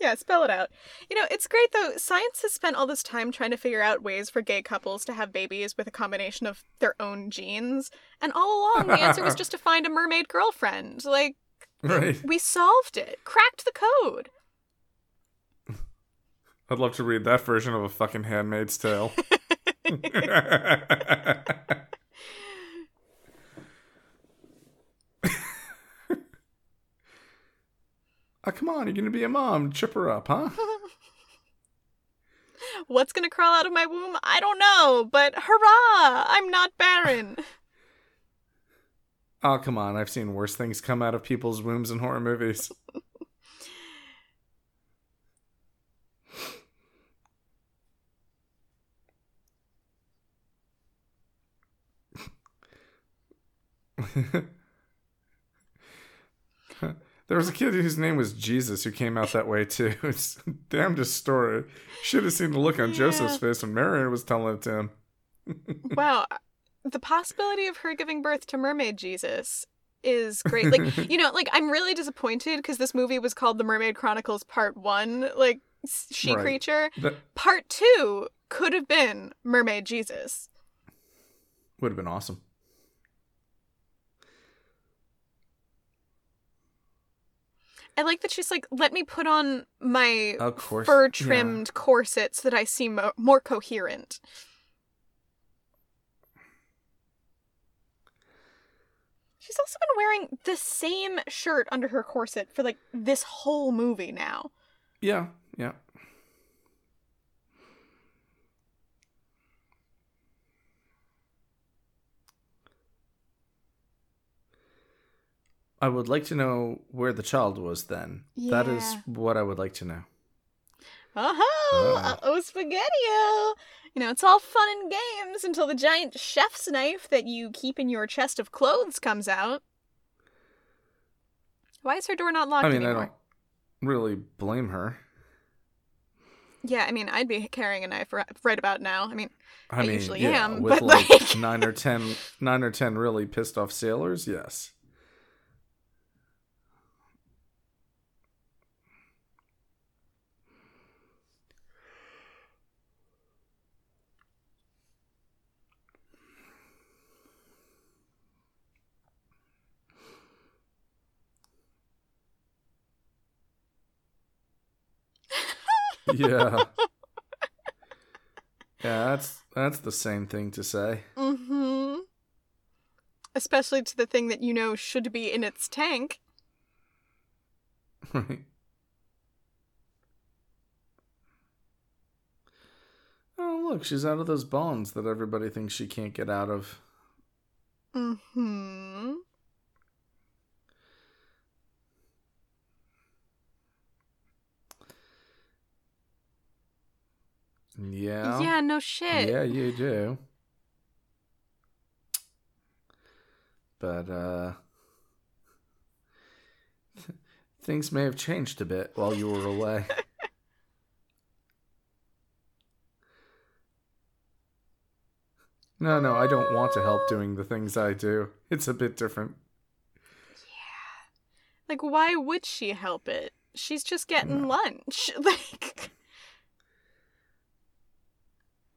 Yeah, spell it out. You know, it's great though. Science has spent all this time trying to figure out ways for gay couples to have babies with a combination of their own genes. And all along, the answer was [laughs] just to find a mermaid girlfriend. Like, Right. we solved it, cracked the code. [laughs] I'd love to read that version of a fucking Handmaid's Tale. [laughs] oh, come on, you're gonna be a mom. Chip her up, huh? [laughs] What's gonna crawl out of my womb? I don't know, but hurrah! I'm not barren. [laughs] Oh, come on. I've seen worse things come out of people's wombs in horror movies. [laughs] there was a kid whose name was Jesus who came out that way too. [laughs] It's a damnedest story. Should have seen the look on Joseph's face when Marion was telling it to him. wow, [laughs] uh, the possibility of her giving birth to Mermaid Jesus is great. Like, [laughs] you know, like I'm really disappointed because this movie was called The Mermaid Chronicles Part 1, like she Right. creature. That Part 2 could have been Mermaid Jesus. would have been awesome. I like that she's like, let me put on my fur yeah. trimmed corset so that I seem mo- more coherent. She's also been wearing the same shirt under her corset for like this whole movie now. Yeah, yeah. I would like to know where the child was then. That is what I would like to know. Oh, Ah. uh oh, spaghetti You know, it's all fun and games until the giant chef's knife that you keep in your chest of clothes comes out. Why is her door not locked I mean, I don't really blame her. Yeah, I mean, I'd be carrying a knife right about now. I mean, I, I mean, usually yeah, am, with but, like, like- nine or ten, nine or ten really pissed off sailors. Yes. Yeah. [laughs] Yeah, that's that's the same thing to say. Mm hmm Especially to the thing that you know should be in its tank. Right. Oh, look, she's out of those bonds that everybody thinks she can't get out of. Mm-hmm. Yeah. Yeah, no shit. Yeah, you do. But uh [laughs] things may have changed a bit while you were away. [laughs] no, no, I don't want to help doing the things I do. It's a bit different. Yeah. Like, why would she help it? She's just getting lunch. [laughs] Like,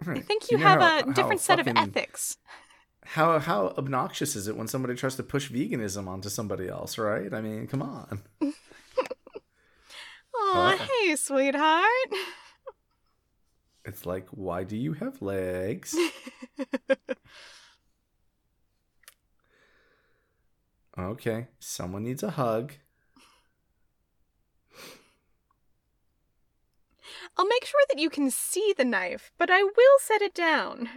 I think you, know have how- a different set of ethics. How how obnoxious is it when somebody tries to push veganism onto somebody else, right? I mean, come on. [laughs] Aw, Uh. hey, sweetheart. It's like, why do you have legs? [laughs] okay, someone needs a hug. I'll make sure that you can see the knife, but I will set it down.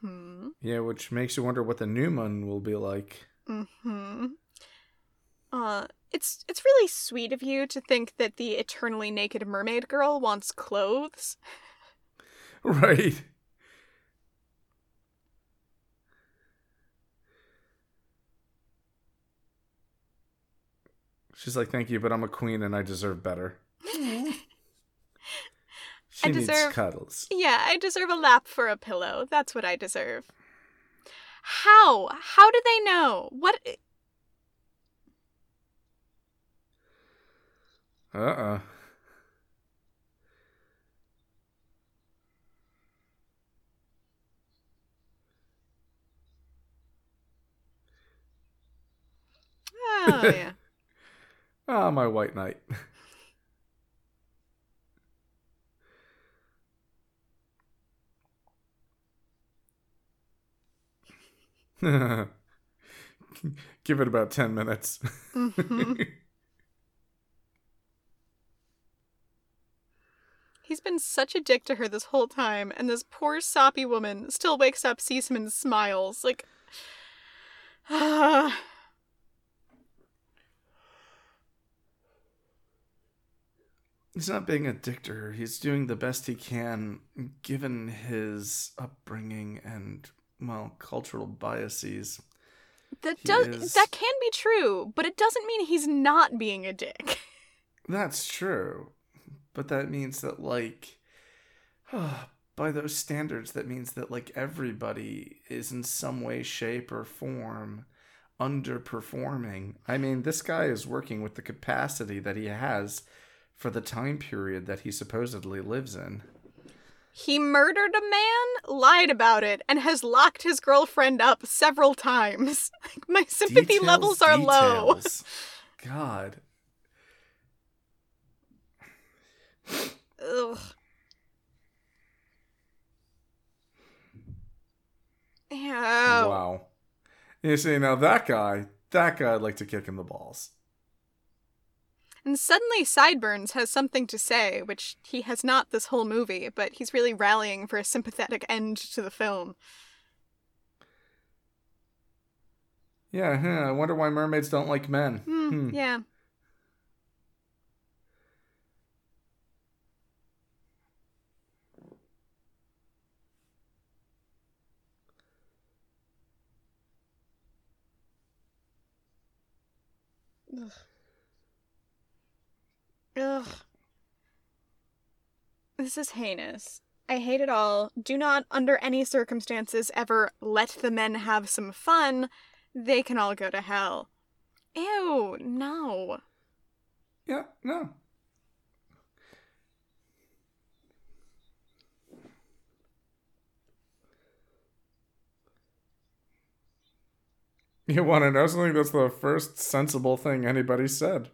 Hmm. Yeah, which makes you wonder what the new one will be like. Hmm. Uh, it's it's really sweet of you to think that the eternally naked mermaid girl wants clothes. [laughs] Right. She's like, thank you, but I'm a queen and I deserve better. [laughs] She I needs deserve- cuddles. Yeah, I deserve a lap for a pillow. That's what I deserve. How? How do they know? What? Uh uh Oh yeah. [laughs] Ah, my white knight. [laughs] Give it about 10 minutes. Mhm. He's been such a dick to her this whole time, and this poor soppy woman still wakes up, sees him, and smiles. Like, [sighs] ah. He's not being a dick to her. He's doing the best he can given his upbringing and, well, cultural biases. that He does is- that can be true, but it doesn't mean he's not being a dick. [laughs] That's true. But that means that, like, [sighs] by those standards, that means that, like, everybody is in some way, shape, or form underperforming. I mean, this guy is working with the capacity that he has for the time period that he supposedly lives in. He murdered a man, lied about it, and has locked his girlfriend up several times. [laughs] My sympathy Details, levels are low. [laughs] God. Ugh. Ew. Wow. You see, now that guy, that guy, I'd like to kick in the balls. And suddenly Sideburns has something to say, which he has not this whole movie, but he's really rallying for a sympathetic end to the film. Yeah, huh, I wonder why mermaids don't like men. Hmm, Hmm. Yeah. Ugh. Ugh. This is heinous. I hate it all. Do not, under any circumstances, ever let the men have some fun. They can all go to hell. Ew, no. Yeah, no. You want to know something? That's the first sensible thing anybody said.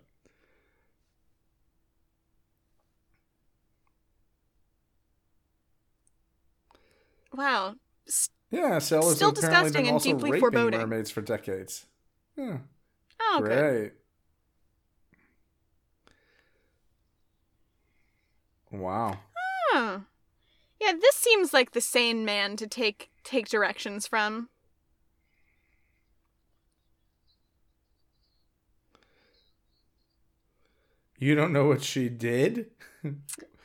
Wow. S- Yeah, sailors Still disgusting and also deeply raping foreboding. mermaids for decades. Yeah. Oh, good. Great. Wow. Huh. Yeah, this seems like the sane man to take take directions from. You don't know what she did?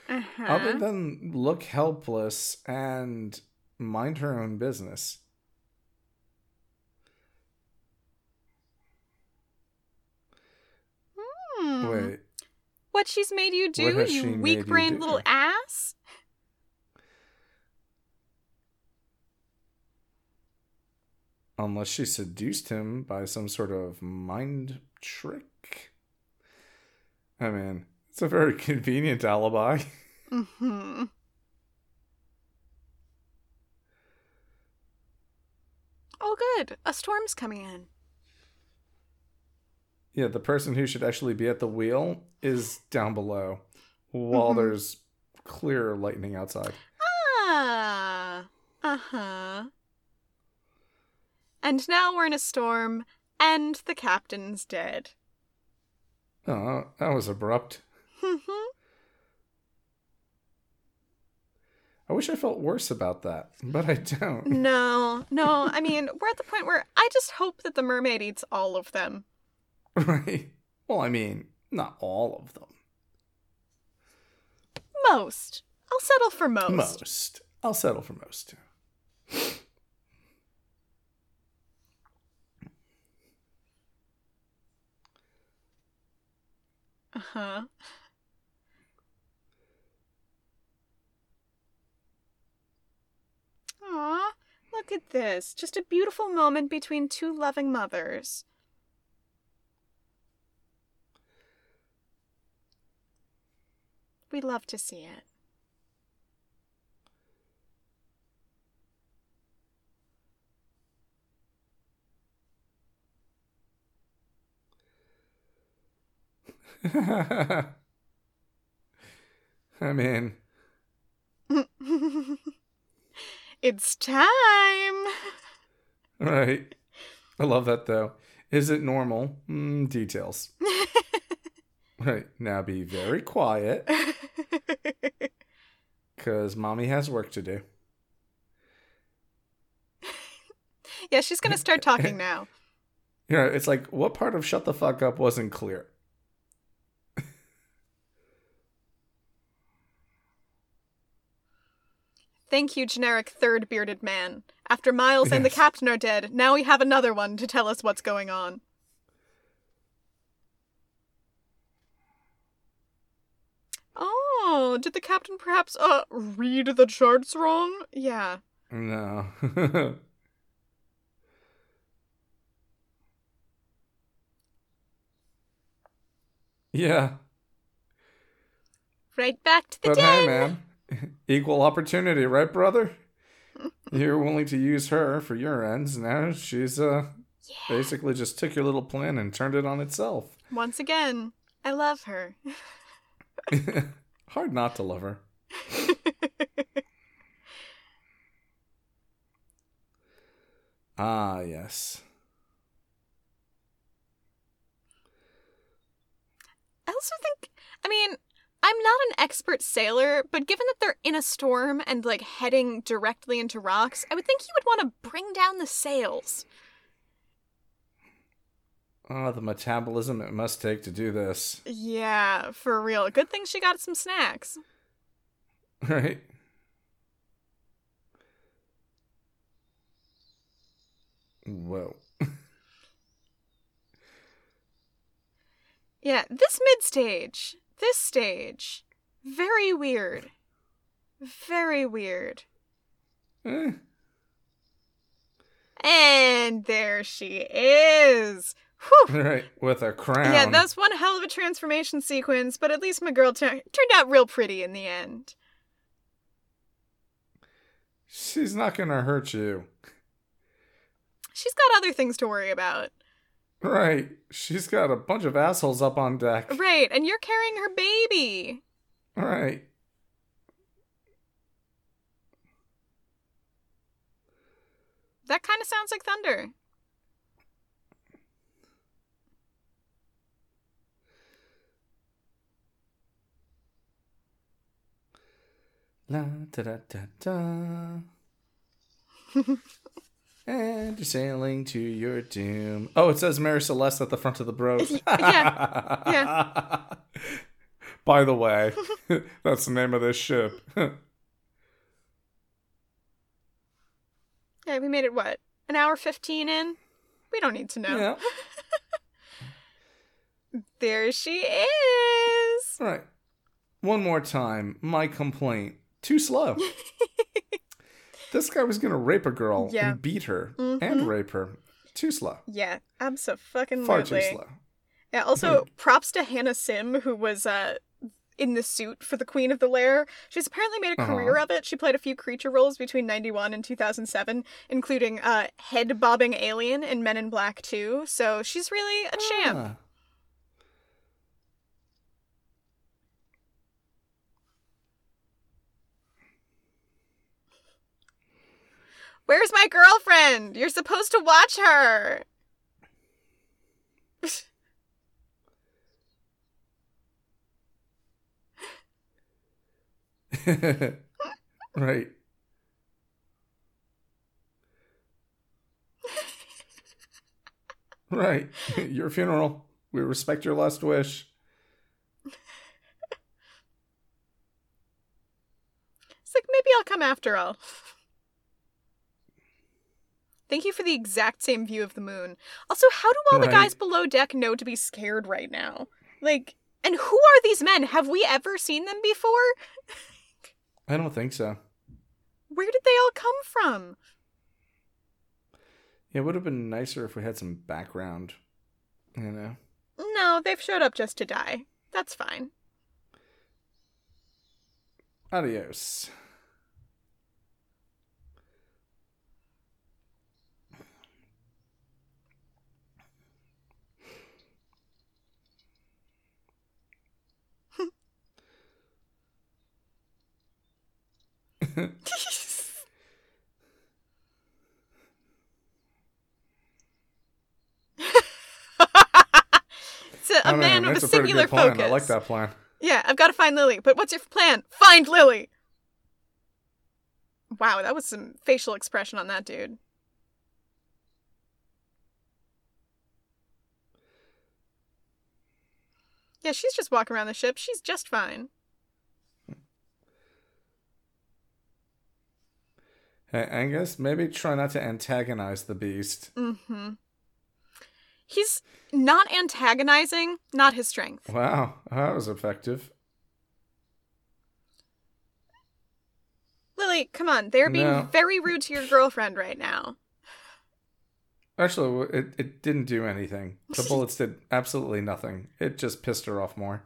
Uh-huh. Other than look helpless and mind her own business. Hmm. Wait. What she's made you do, you weak brained little ass? Unless she seduced him by some sort of mind trick. I mean, it's a very [laughs] convenient alibi. Mm-hmm. Oh, good. A storm's coming in. Yeah, the person who should actually be at the wheel is down below while Mhm. there's clear lightning outside. Ah. Uh huh. And now we're in a storm, and the captain's dead. Oh, that was abrupt. I wish I felt worse about that, but I don't. [laughs] no, no. I mean, we're at the point where I just hope that the mermaid eats all of them. right? Well, I mean, not all of them. Most. I'll settle for most. Most. I'll settle for most. Uh huh. Aw, look at this. Just a beautiful moment between two loving mothers. We love to see it. [laughs] I mean, [laughs] it's time. [laughs] right. I love that though. Is it normal? Mm, details. [laughs] Right. Now be very quiet [laughs] because mommy has work to do. yeah, she's gonna start talking now. You know, it's like, what part of shut the fuck up wasn't clear? Thank you, generic third bearded man. After Miles and the captain are dead, now we have another one to tell us what's going on. Oh, did the captain perhaps uh read the charts wrong? Yeah. No. [laughs] yeah. Right back to the But den. hey, man, [laughs] equal opportunity, right, brother? You're willing to use her for your ends. Now she's uh Yeah. basically just took your little plan and turned it on itself. Once again, I love her. [laughs] Hard not to love her. [laughs] Ah, yes. I also think, I mean, I'm not an expert sailor, but given that they're in a storm and like heading directly into rocks, I would think he would want to bring down the sails. Ah, the metabolism it must take to do this. Yeah, for real. Good thing she got some snacks. [laughs] Right? Whoa. [laughs] Yeah, this mid stage, this stage, very weird. Very weird. Eh, And there she is. Whew. right, with a crown. Yeah, that's one hell of a transformation sequence, but at least my girl tur- turned out real pretty in the end. She's not gonna hurt you. She's got other things to worry about. Right. She's got a bunch of assholes up on deck. Right, and you're carrying her baby. Right. That kind of sounds like thunder. La da da da da. [laughs] and you're sailing to your doom. Oh, it says Mary Celeste at the front of the boat. yeah. Yeah. [laughs] By the way, [laughs] that's the name of this ship. [laughs] Yeah, we made it what? An hour 15 in? We don't need to know. yeah. There she is. Right. One more time. My complaint. Too slow. This guy was going to rape a girl Yeah. and beat her Mhm. and rape her. Too slow. Yeah, absolutely. Far too slow. Yeah, also props to Hannah Sim, who was uh in the suit for the Queen of the Lair. She's apparently made a Uh-huh. career of it. She played a few creature roles between 91 and 2007, including uh head bobbing alien in Men in Black 2. So she's really a champ. Ah. Where's my girlfriend? You're supposed to watch her. [laughs] right. [laughs] right. [laughs] Your funeral. We respect your last wish. It's like maybe I'll come after all. Thank you for the exact same view of the moon. Also, how do all the guys below deck know to be scared right now? Like, and who are these men? Have we ever seen them before? I don't think so. Where did they all come from? Yeah, it would have been nicer if we had some background. You know? No, they've showed up just to die. That's fine. Adios. [laughs] it's a, a man know, with a singular plan. focus. I like that plan. Yeah, I've got to find Lily. But what's your plan? Find Lily! Wow, that was some facial expression on that dude. Yeah, she's just walking around the ship. She's just fine. Hey, Angus, maybe try not to antagonize the beast. Mm-hmm. He's not antagonizing, not his strength. Wow, that was effective. Lily, come on. They're being No. very rude to your girlfriend right now. Actually, it, it didn't do anything. The [laughs] bullets did absolutely nothing. It just pissed her off more.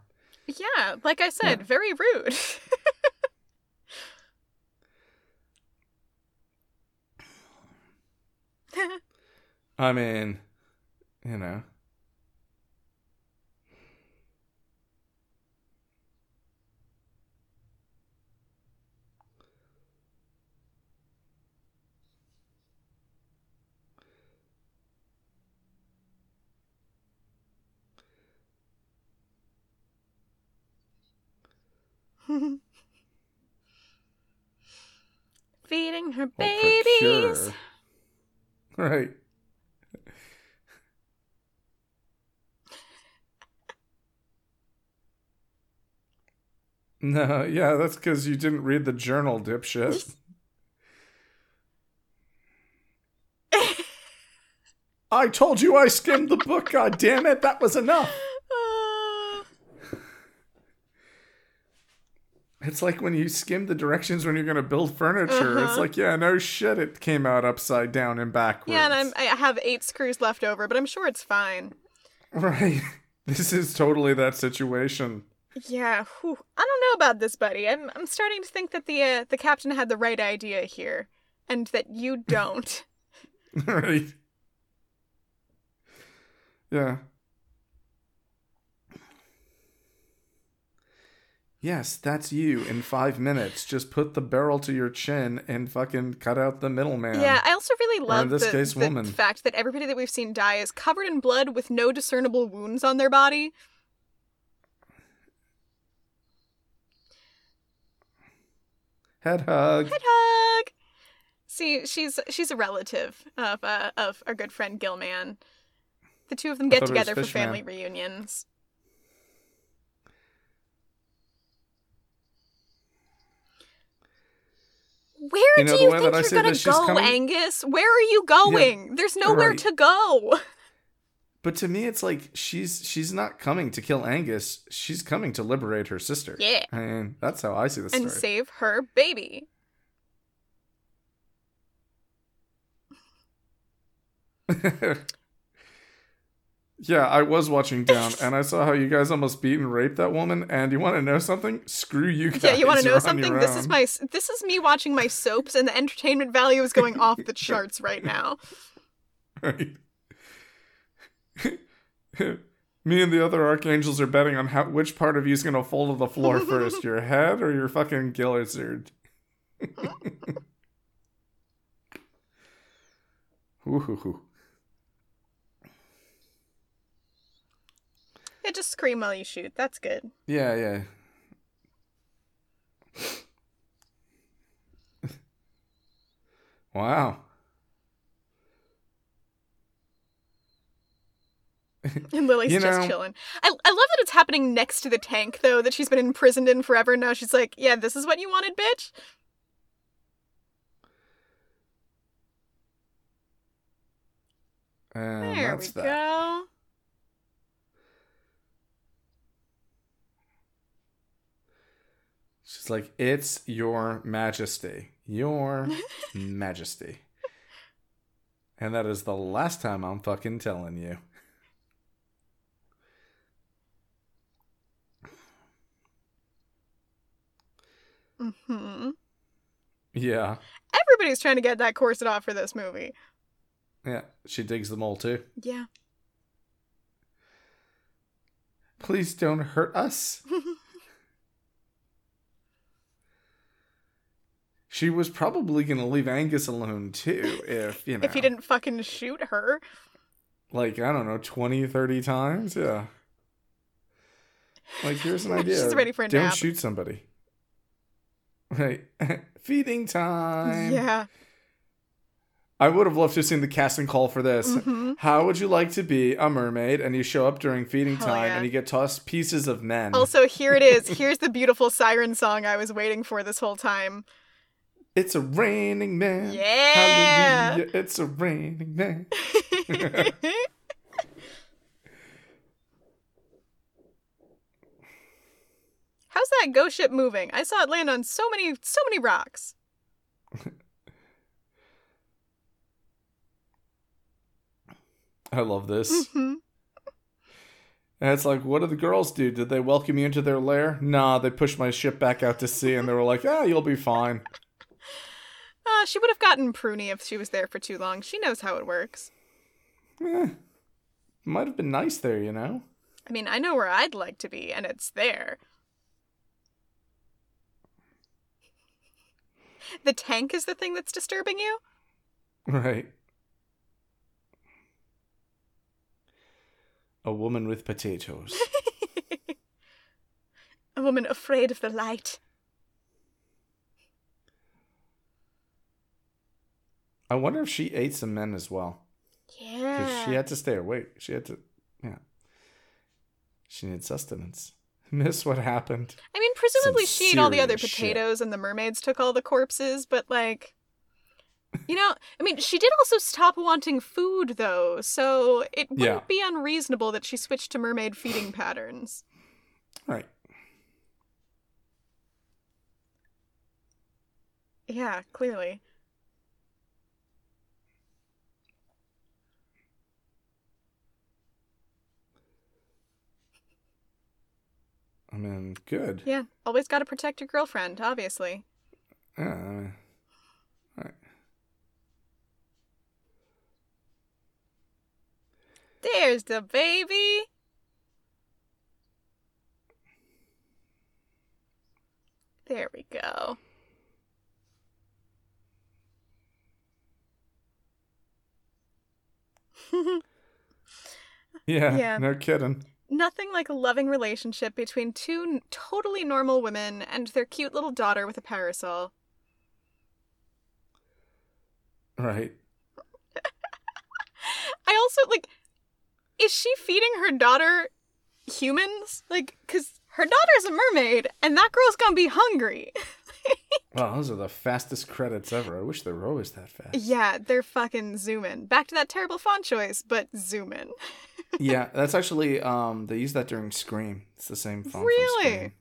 Yeah, like I said, Yeah. very rude. [laughs] I mean, you know. [laughs] Feeding her oh, Well, babies. procure. Right. No, yeah, that's because you didn't read the journal, dipshit. [laughs] I told you I skimmed the book, god damn it, that was enough. Uh, It's like when you skim the directions when you're gonna build furniture. It's Uh-huh. like, yeah, no shit, it came out upside down and backwards. yeah, and I'm, I have eight screws left over, but I'm sure it's fine. [laughs] Right. This is totally that situation. Yeah, whew. I don't know about this, buddy. I'm I'm starting to think that the uh, the captain had the right idea here, and that you [laughs] don't. right. Yeah. Yes, that's you in five minutes. Just put the barrel to your chin and fucking cut out the middleman. Yeah, I also really love this the, case, the woman. fact that everybody that we've seen die is covered in blood with no discernible wounds on their body. Head hug. Head hug. See, she's she's a relative of uh, of our good friend Gilman. The two of them get thought it was together for family reunions. Where You know, do you think you're gonna go, Angus? Where are you going? There's nowhere right. to go. [laughs] But to me, it's like she's she's not coming to kill Angus. She's coming to liberate her sister. Yeah. I mean, that's how I see the story. and save her baby. [laughs] yeah, I was watching down, [laughs] and I saw how you guys almost beat and raped that woman. And you want to know something? Screw you guys. Yeah, you want to know something? This is my this is me watching my soaps, and the entertainment value is going off the [laughs] charts right now. Right. [laughs] Me and the other archangels are betting on how which part of you is gonna fall to the floor first, your [laughs] head or your fucking gizzard. [laughs] Ooh. Yeah, just scream while you shoot. That's good. Yeah, yeah. wow. [laughs] And Lily's You just chilling. I, I love that it's happening next to the tank, though, that she's been imprisoned in forever. Now she's like, yeah, this is what you wanted, bitch. And There we that. go. She's like, "It's your majesty. Your [laughs] majesty." And that is the last time I'm fucking telling you. Hmm Yeah. Everybody's trying to get that corset off for this movie. Yeah. She digs them all too. Yeah. Please don't hurt us. [laughs] She was probably going to leave Angus alone too if, you know. if he didn't fucking shoot her. Like, I don't know, 20, 30 times? Yeah. Like, here's an [laughs] idea. She's ready for a Don't nap. shoot somebody. Right. [laughs] Feeding time. Yeah. I would have loved to have seen the casting call for this. hmm How would you like to be a mermaid and you show up during feeding Hell time yeah. and you get tossed pieces of men? Also, here it is. Here's the beautiful siren song I was waiting for this whole time. It's a raining man. Yeah. Hallelujah. It's a raining man. [laughs] [laughs] How's that ghost ship moving? I saw it land on so many, so many rocks. [laughs] I love this. hmm And it's like, what did the girls do? Did they welcome you into their lair? Nah, they pushed my ship back out to sea and they were like, ah, you'll be fine. [laughs] Uh, she would have gotten pruny if she was there for too long. She knows how it works. Eh, might have been nice there, you know? I mean, I know where I'd like to be, and it's there. The tank is the thing that's disturbing you? Right. A woman with potatoes. [laughs] A woman afraid of the light. I wonder if she ate some men as well. Yeah. she had to stay awake. She had to, yeah. She needed sustenance. Miss what happened. I mean, presumably Some she ate all the other serious shit. potatoes and the mermaids took all the corpses, but like. You know, I mean, she did also stop wanting food, though, so it wouldn't Yeah. be unreasonable that she switched to mermaid feeding patterns. Right. Yeah, clearly. I mean, good. Yeah, always got to protect your girlfriend, obviously. Yeah, I mean, right. There's the baby. There we go. [laughs] Yeah, Yeah. no kidding. Nothing like a loving relationship between two n- totally normal women and their cute little daughter with a parasol. Right. [laughs] I also like is she feeding her daughter humans? Like cuz her daughter's a mermaid and that girl's going to be hungry. [laughs] Wow, those are the fastest credits ever. I wish they were always that fast. yeah, they're fucking zooming. Back to that terrible font choice, but zoom in. [laughs] yeah, that's actually um they use that during Scream. It's the same font. Really?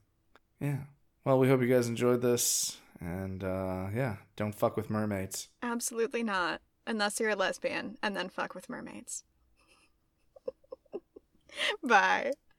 Yeah. Well, we hope you guys enjoyed this, and uh yeah, don't fuck with mermaids. Absolutely not. Unless you're a lesbian and then fuck with mermaids. [laughs] Bye.